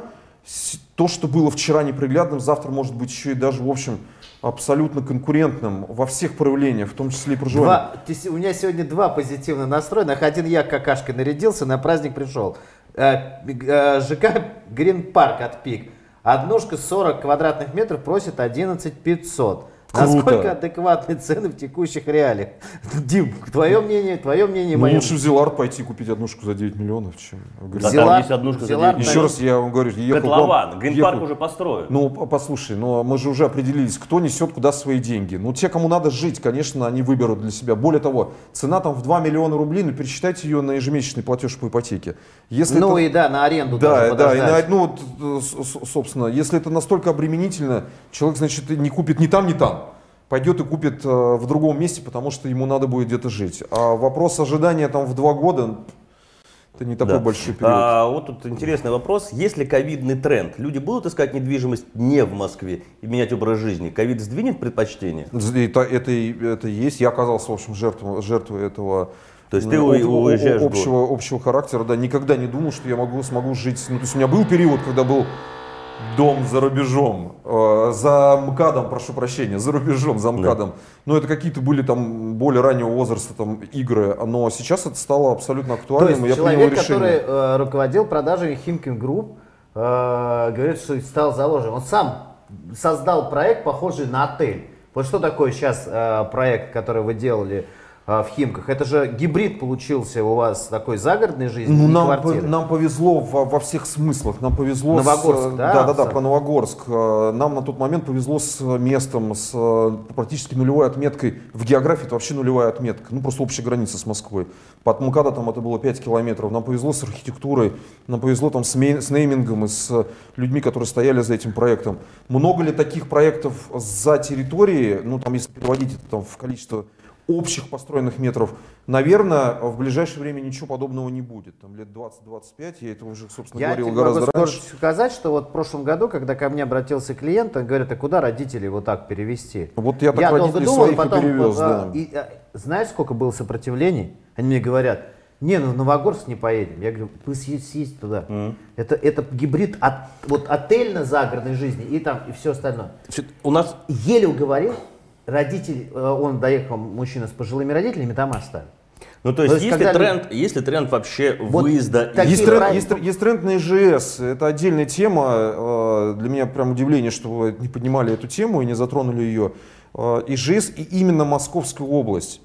то, что было вчера неприглядным, завтра может быть еще и даже, в общем, абсолютно конкурентным во всех проявлениях, в том числе и проживания. Два, у меня сегодня два позитивно настроенных. Один я какашкой нарядился, на праздник пришел. Э, э, ЖК Грин Парк от ПИК. Однушка 40 квадратных метров просит 11 500. Круто. Насколько адекватные цены в текущих реалиях? Дим, твое мнение, твое мнение, Ну, мое. лучше в Зилард пойти купить однушку за 9 миллионов, чем... Да, там Зеланд- есть однушка за Зеланд- 9 Еще раз я вам говорю, ехал Котлован, Гринпарк уже построен. Ну, послушай, но мы же уже определились, кто несет куда свои деньги. Ну, те, кому надо жить, конечно, они выберут для себя. Более того, цена там в 2 миллиона рублей, ну, пересчитайте ее на ежемесячный платеж по ипотеке. Если Ну это- и да, на аренду да, тоже да, и на- ну, вот, собственно, если это настолько обременительно, человек, значит, не купит ни там, ни там. Пойдет и купит э, в другом месте, потому что ему надо будет где-то жить. А вопрос ожидания там в два года, это не такой Да. большой период. А, вот тут интересный вопрос. Есть ли ковидный тренд? Люди будут искать недвижимость не в Москве и менять образ жизни? Ковид сдвинет предпочтение? Это, это, это есть. Я оказался, в общем, жертвой, жертвой этого То есть ты уезжаешь общего, общего характера. Да, никогда не думал, что я могу, смогу жить. Ну, то есть у меня был период, когда был дом за рубежом, э, за МКАДом, прошу прощения, за рубежом, за МКАДом. Но это какие-то были там более раннего возраста там игры. Но сейчас это стало абсолютно То актуальным, и есть я человек, решение. который э, руководил продажами Химки Групп, э, говорит, что стал заложен. Он сам создал проект, похожий на отель. Вот что такое сейчас э, проект, который вы делали в Химках. Это же гибрид получился у вас такой загородной жизни Ну, нам, квартиры. по- нам повезло во, во всех смыслах. Нам повезло Новогорск, с, э, да, да, да, да, про Новогорск. Э, Нам на тот момент повезло с местом, с э, практически нулевой отметкой. В географии это вообще нулевая отметка. Ну, просто общая граница с Москвой. По МКАДа там это было 5 километров. Нам повезло с архитектурой, нам повезло там с, мей- с неймингом и с людьми, которые стояли за этим проектом. Много ли таких проектов за территорией, ну, там, если переводить это там, в количество общих построенных метров, наверное, в ближайшее время ничего подобного не будет. Там лет 20-25, я это уже, собственно, Я говорил тебе гораздо могу раньше. сказать, что вот в прошлом году, когда ко мне обратился клиент, он говорит, а куда родителей вот так перевести? Вот я так долго родителей думал, своих и потом, перевез, а, да. и, а, знаешь, сколько было сопротивлений? Они мне говорят, не, ну в Новогорск не поедем. Я говорю, вы съездите, туда. Это, это гибрид от, вот отельно-загородной жизни и там и все остальное. Значит, У нас Еле уговорил, родитель, э, он доехал, мужчина с пожилыми родителями, там оставил. Ну, то есть, То есть, если, когда тренд, если тренд вообще Вот выезда... Есть тренд, есть, есть тренд на ИЖС. Это отдельная тема. Э, Для меня прям удивление, что вы не поднимали эту тему и не затронули ее. Э, ИЖС и именно Московская область.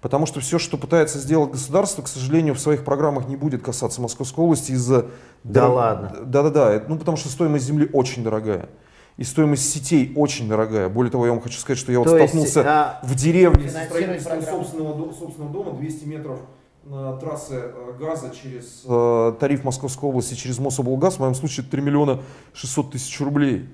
Потому что все, что пытается сделать государство, к сожалению, в своих программах не будет касаться Московской области из-за... Да дор- ладно? Да-да-да. Ну, потому что стоимость земли очень дорогая. И стоимость сетей очень дорогая. Более того, я вам хочу сказать, что я вот То есть, столкнулся а, в деревне со строительством собственного, собственного дома 200 метров трассы э, газа через э, тариф Московской области через Мособлгаз, в моем случае 3 миллиона 600 тысяч рублей.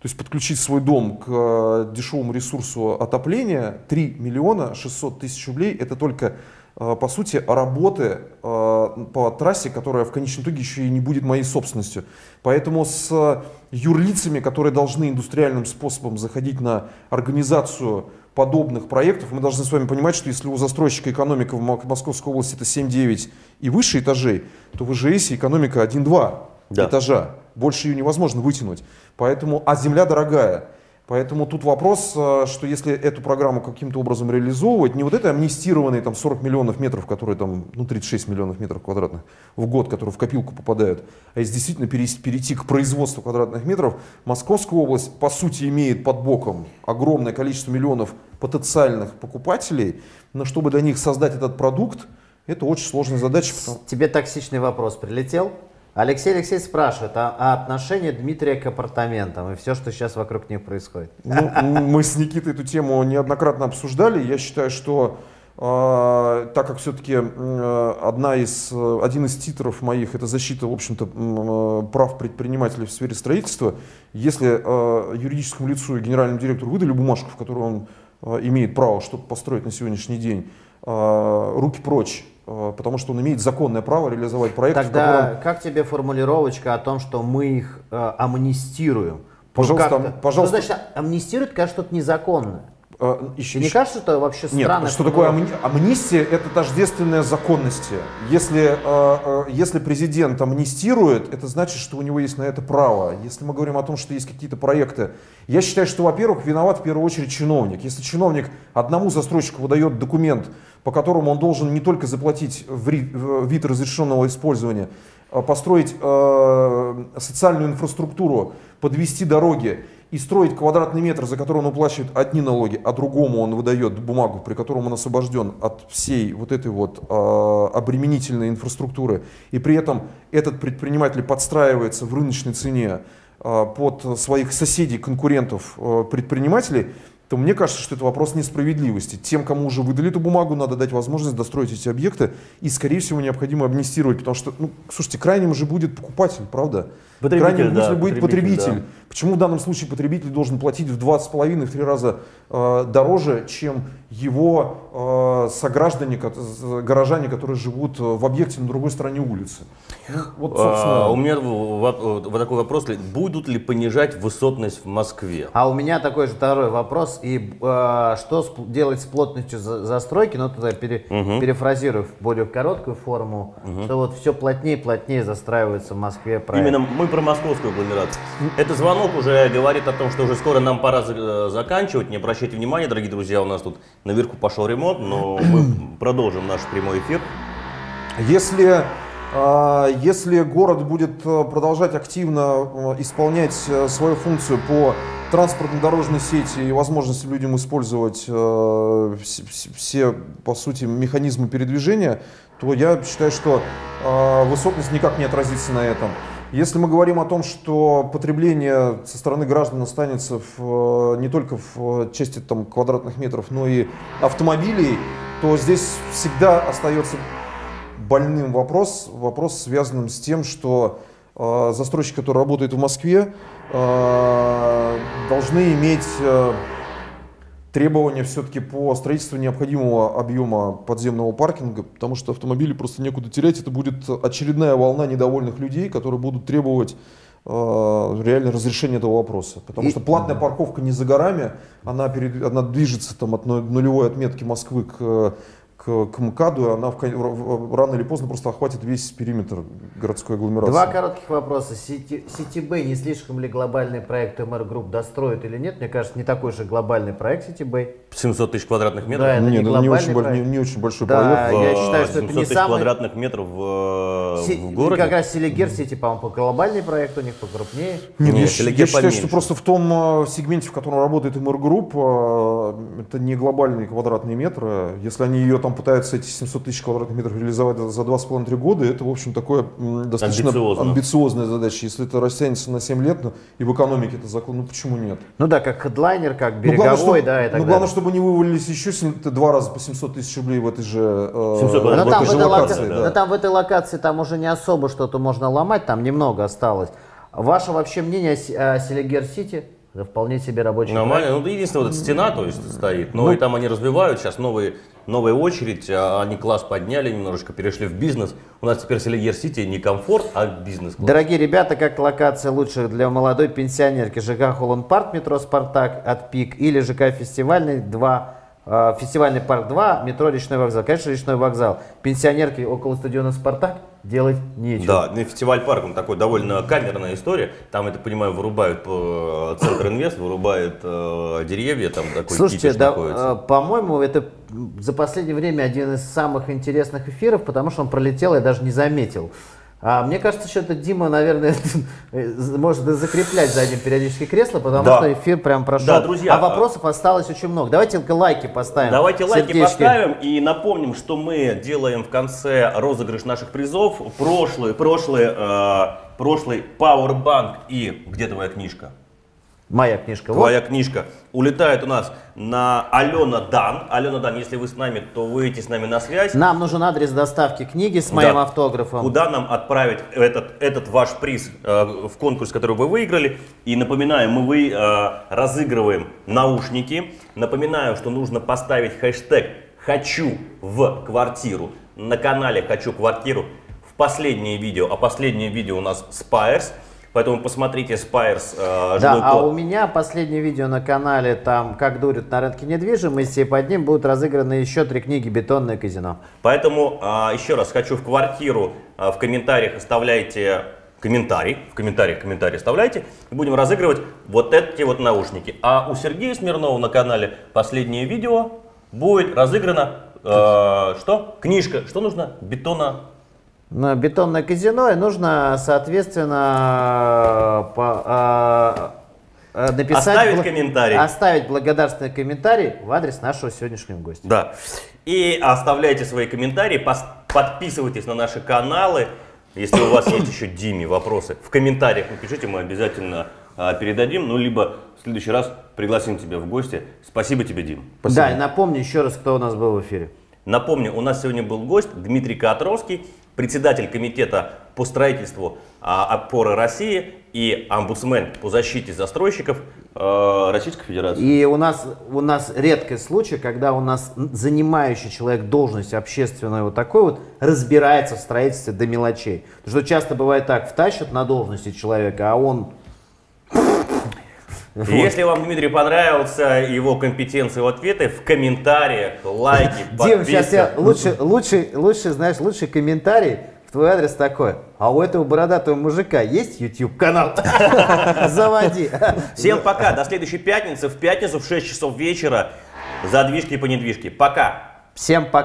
То есть подключить свой дом к э, дешевому ресурсу отопления 3 миллиона 600 тысяч рублей это только э, по сути работы э, по трассе, которая в конечном итоге еще и не будет моей собственностью. Поэтому с юрлицами, которые должны индустриальным способом заходить на организацию подобных проектов, мы должны с вами понимать, что если у застройщика экономика в Московской области это 7-9 и выше этажей, то в ИЖС экономика 1-2 Да. этажа. Больше ее невозможно вытянуть. Поэтому, а земля дорогая. Поэтому тут вопрос, э, что если эту программу каким-то образом реализовывать, не вот это амнистированные там 40 миллионов метров, которые там, ну 36 миллионов метров квадратных в год, которые в копилку попадают, а если действительно перейти к производству квадратных метров, Московская область по сути имеет под боком огромное количество миллионов потенциальных покупателей, но чтобы для них создать этот продукт, это очень сложная задача. потому- Тебе токсичный вопрос прилетел. Алексей Алексей спрашивает, а, а отношение Дмитрия к апартаментам и все, что сейчас вокруг них происходит? Ну, мы с Никитой эту тему неоднократно обсуждали. Я считаю, что э, так как все-таки одна из, э, один из титров моих это защита, в общем-то, э, прав предпринимателей в сфере строительства, если э, юридическому лицу и генеральному директору выдали бумажку, в которой он э, имеет право что-то построить на сегодняшний день, э, руки прочь, э, потому что он имеет законное право реализовать проект, Тогда котором как тебе формулировочка о том, что мы их э, амнистируем? Пожалуйста, Ну, пожалуйста. Что значит амнистирует, когда что-то незаконное? Э, еще- не кажется, что это вообще Нет, странно? что такое амни- амнистия? Это тождественная законности. Если, э, э, если президент амнистирует, это значит, что у него есть на это право. Если мы говорим о том, что есть какие-то проекты, я считаю, что, во-первых, виноват в первую очередь чиновник. Если чиновник одному застройщику выдает документ, по которому он должен не только заплатить в вид разрешенного использования, а построить э, социальную инфраструктуру, подвести дороги и строить квадратный метр, за который он уплачивает одни налоги, а другому он выдает бумагу, при котором он освобожден от всей вот этой вот э, обременительной инфраструктуры, и при этом этот предприниматель подстраивается в рыночной цене э, под своих соседей, конкурентов, э, предпринимателей, то мне кажется, что это вопрос несправедливости. Тем, кому уже выдали эту бумагу, надо дать возможность достроить эти объекты, и, скорее всего, необходимо амнистировать, потому что, ну, слушайте, крайним же будет покупатель, правда? Потребитель, крайним да, будет потребитель, потребитель. да. Почему в данном случае потребитель должен платить в 2,5 в три раза э, дороже, чем его э, сограждане, горожане, которые живут э, в объекте на другой стороне улицы? Ну, вот, собственно, А, у меня вот такой вопрос. Будут ли понижать высотность в Москве? А у меня такой же второй вопрос. И э, что делать с плотностью за- застройки? Ну, туда пере- перефразирую в более короткую форму, что вот все плотнее и плотнее застраивается в Москве проект. Именно мы про московскую агломерацию. Это звонок уже говорит о том, что уже скоро нам пора э, заканчивать. Не обращайте внимания, дорогие друзья, у нас тут наверху пошел ремонт, но мы продолжим наш прямой эфир. Если А, Если город будет э, продолжать активно э, исполнять свою функцию по транспортно-дорожной сети и возможности людям использовать вс- вс- все, по сути, механизмы передвижения, то я считаю, что высотность никак не отразится на этом. Если мы говорим о том, что потребление со стороны граждан останется в, э, не только в э, части там, квадратных метров, но и автомобилей, то здесь всегда остается больным вопрос, вопрос связанным с тем, что э, застройщики, которые работают в Москве, э, должны иметь э, требования все-таки по строительству необходимого объема подземного паркинга, потому что автомобили просто некуда терять. Это будет очередная волна недовольных людей, которые будут требовать э, реально разрешения этого вопроса. Потому И- что платная парковка не за горами, она, перед- она движется там, от ну- нулевой отметки Москвы к, к, к МКАДу, и она в кон- в- в- рано или поздно просто охватит весь периметр городской агломерации. Два коротких вопроса. City, City Bay не слишком ли глобальный проект MR Group достроит или нет? Мне кажется, не такой же глобальный проект City Bay. 700 тысяч квадратных метров. Да, это Не, не ну, не, глобальный очень, проект. не- не очень большой Да, проект. я считаю, что это 700 не тысяч самый- квадратных метров в, Си- в городе. Как раз Селигер Сити, по-моему, глобальный проект у них покрупнее. Нет, Нет, я, Селигер я считаю, что просто в том э, сегменте, в котором работает MR Group, э, это не глобальные квадратные метры. Если они ее там пытаются, эти 700 тысяч квадратных метров реализовать за 2,5-3 года, это, в общем, такое достаточно Амбициозно. амбициозная задача. Если это растянется на 7 лет, ну, и в экономике это закон, ну почему нет? Ну да, как хедлайнер, как Ну, береговой, главное, чтобы, да, и так ну, главное, чтобы не вывалились еще сем- два раза по 700 тысяч рублей в этой же, э, 700 в Но там, этой в же этой локации. лока- да. но там в этой локации там уже не особо что-то можно ломать, там немного осталось. Ваше вообще мнение о Си- о Селигер Сити? Это вполне себе рабочий Нормально. Ну, единственное, вот эта стена, то есть, стоит. Но Ну, и там они развивают. Сейчас новые, новая очередь. а Они класс подняли немножечко, перешли в бизнес. У нас теперь Селигер Сити не комфорт, а бизнес-класс. Дорогие ребята, как локация лучше для молодой пенсионерки? ЖК Holland Park, метро Спартак от ПИК или ЖК Фестивальный 2, э, Фестивальный парк 2, метро Речной вокзал. Конечно, Речной вокзал. Пенсионерки около стадиона Спартак делать нечего. Да, ну и фестиваль парк, он такой довольно камерная история. Там, я так понимаю, вырубают э, Центр Инвест, вырубают э, деревья, там такой Слушайте, да, находится. э, по-моему, это за последнее время один из самых интересных эфиров, потому что он пролетел, я даже не заметил. А мне кажется, что это Дима, наверное, может закреплять за ним периодически кресло, потому Да. что эфир прям прошел. Да, друзья, а вопросов осталось очень много. Давайте лайки поставим. Давайте лайки сердечки. поставим и напомним, что мы делаем в конце розыгрыш наших призов. Прошлый, прошлый, э, прошлый Powerbank и где твоя книжка? Моя книжка. Вот. Твоя книжка улетает у нас на Алена Дан. Алена Дан, если вы с нами, то выйдите с нами на связь. Нам нужен адрес доставки книги с моим Да. автографом. Куда нам отправить этот, этот ваш приз э, в конкурс, который вы выиграли. И напоминаю, мы вы, э, разыгрываем наушники. Напоминаю, что нужно поставить хэштег «Хочу в квартиру» на канале «Хочу квартиру» в последнее видео. А последнее видео у нас Spires. Поэтому посмотрите Spires э, Да, а код. у меня последнее видео на канале, там, как дурят на рынке недвижимости, и под ним будут разыграны еще три книги «Бетонное казино». Поэтому а, еще раз хочу в квартиру а, в комментариях оставляйте комментарий, в комментариях комментарий оставляйте, и будем разыгрывать вот эти вот наушники. А у Сергея Смирнова на канале последнее видео будет разыграно э, что? Книжка. Что нужно? Бетона. Бетонное казино и нужно, соответственно, по- а, написать... Оставить бла- комментарий. Оставить благодарственный комментарий в адрес нашего сегодняшнего гостя. Да. И оставляйте свои комментарии, пос- подписывайтесь на наши каналы. Если у вас есть еще Диме вопросы, в комментариях напишите, мы обязательно а, передадим. Ну, либо в следующий раз пригласим тебя в гости. Спасибо тебе, Дим. Да, и напомню еще раз, кто у нас был в эфире. Напомню, у нас сегодня был гость Дмитрий Катровский, председатель комитета по строительству а, опоры России и омбудсмен по защите застройщиков э, Российской Федерации. И у нас, у нас редкий случай, когда у нас занимающий человек должность общественную вот такой вот разбирается в строительстве до мелочей. Потому что часто бывает так, втащат на должности человека, а он... И Если вам Дмитрий понравился его компетенции в ответы, в комментариях, лайки, Дим, сейчас я лучше, лучше, лучше, знаешь, лучший комментарий в твой адрес такой. А у этого бородатого мужика есть YouTube канал? Заводи. Всем пока, до следующей пятницы. В пятницу в 6 часов вечера. Задвижки по недвижке. Пока. Всем пока.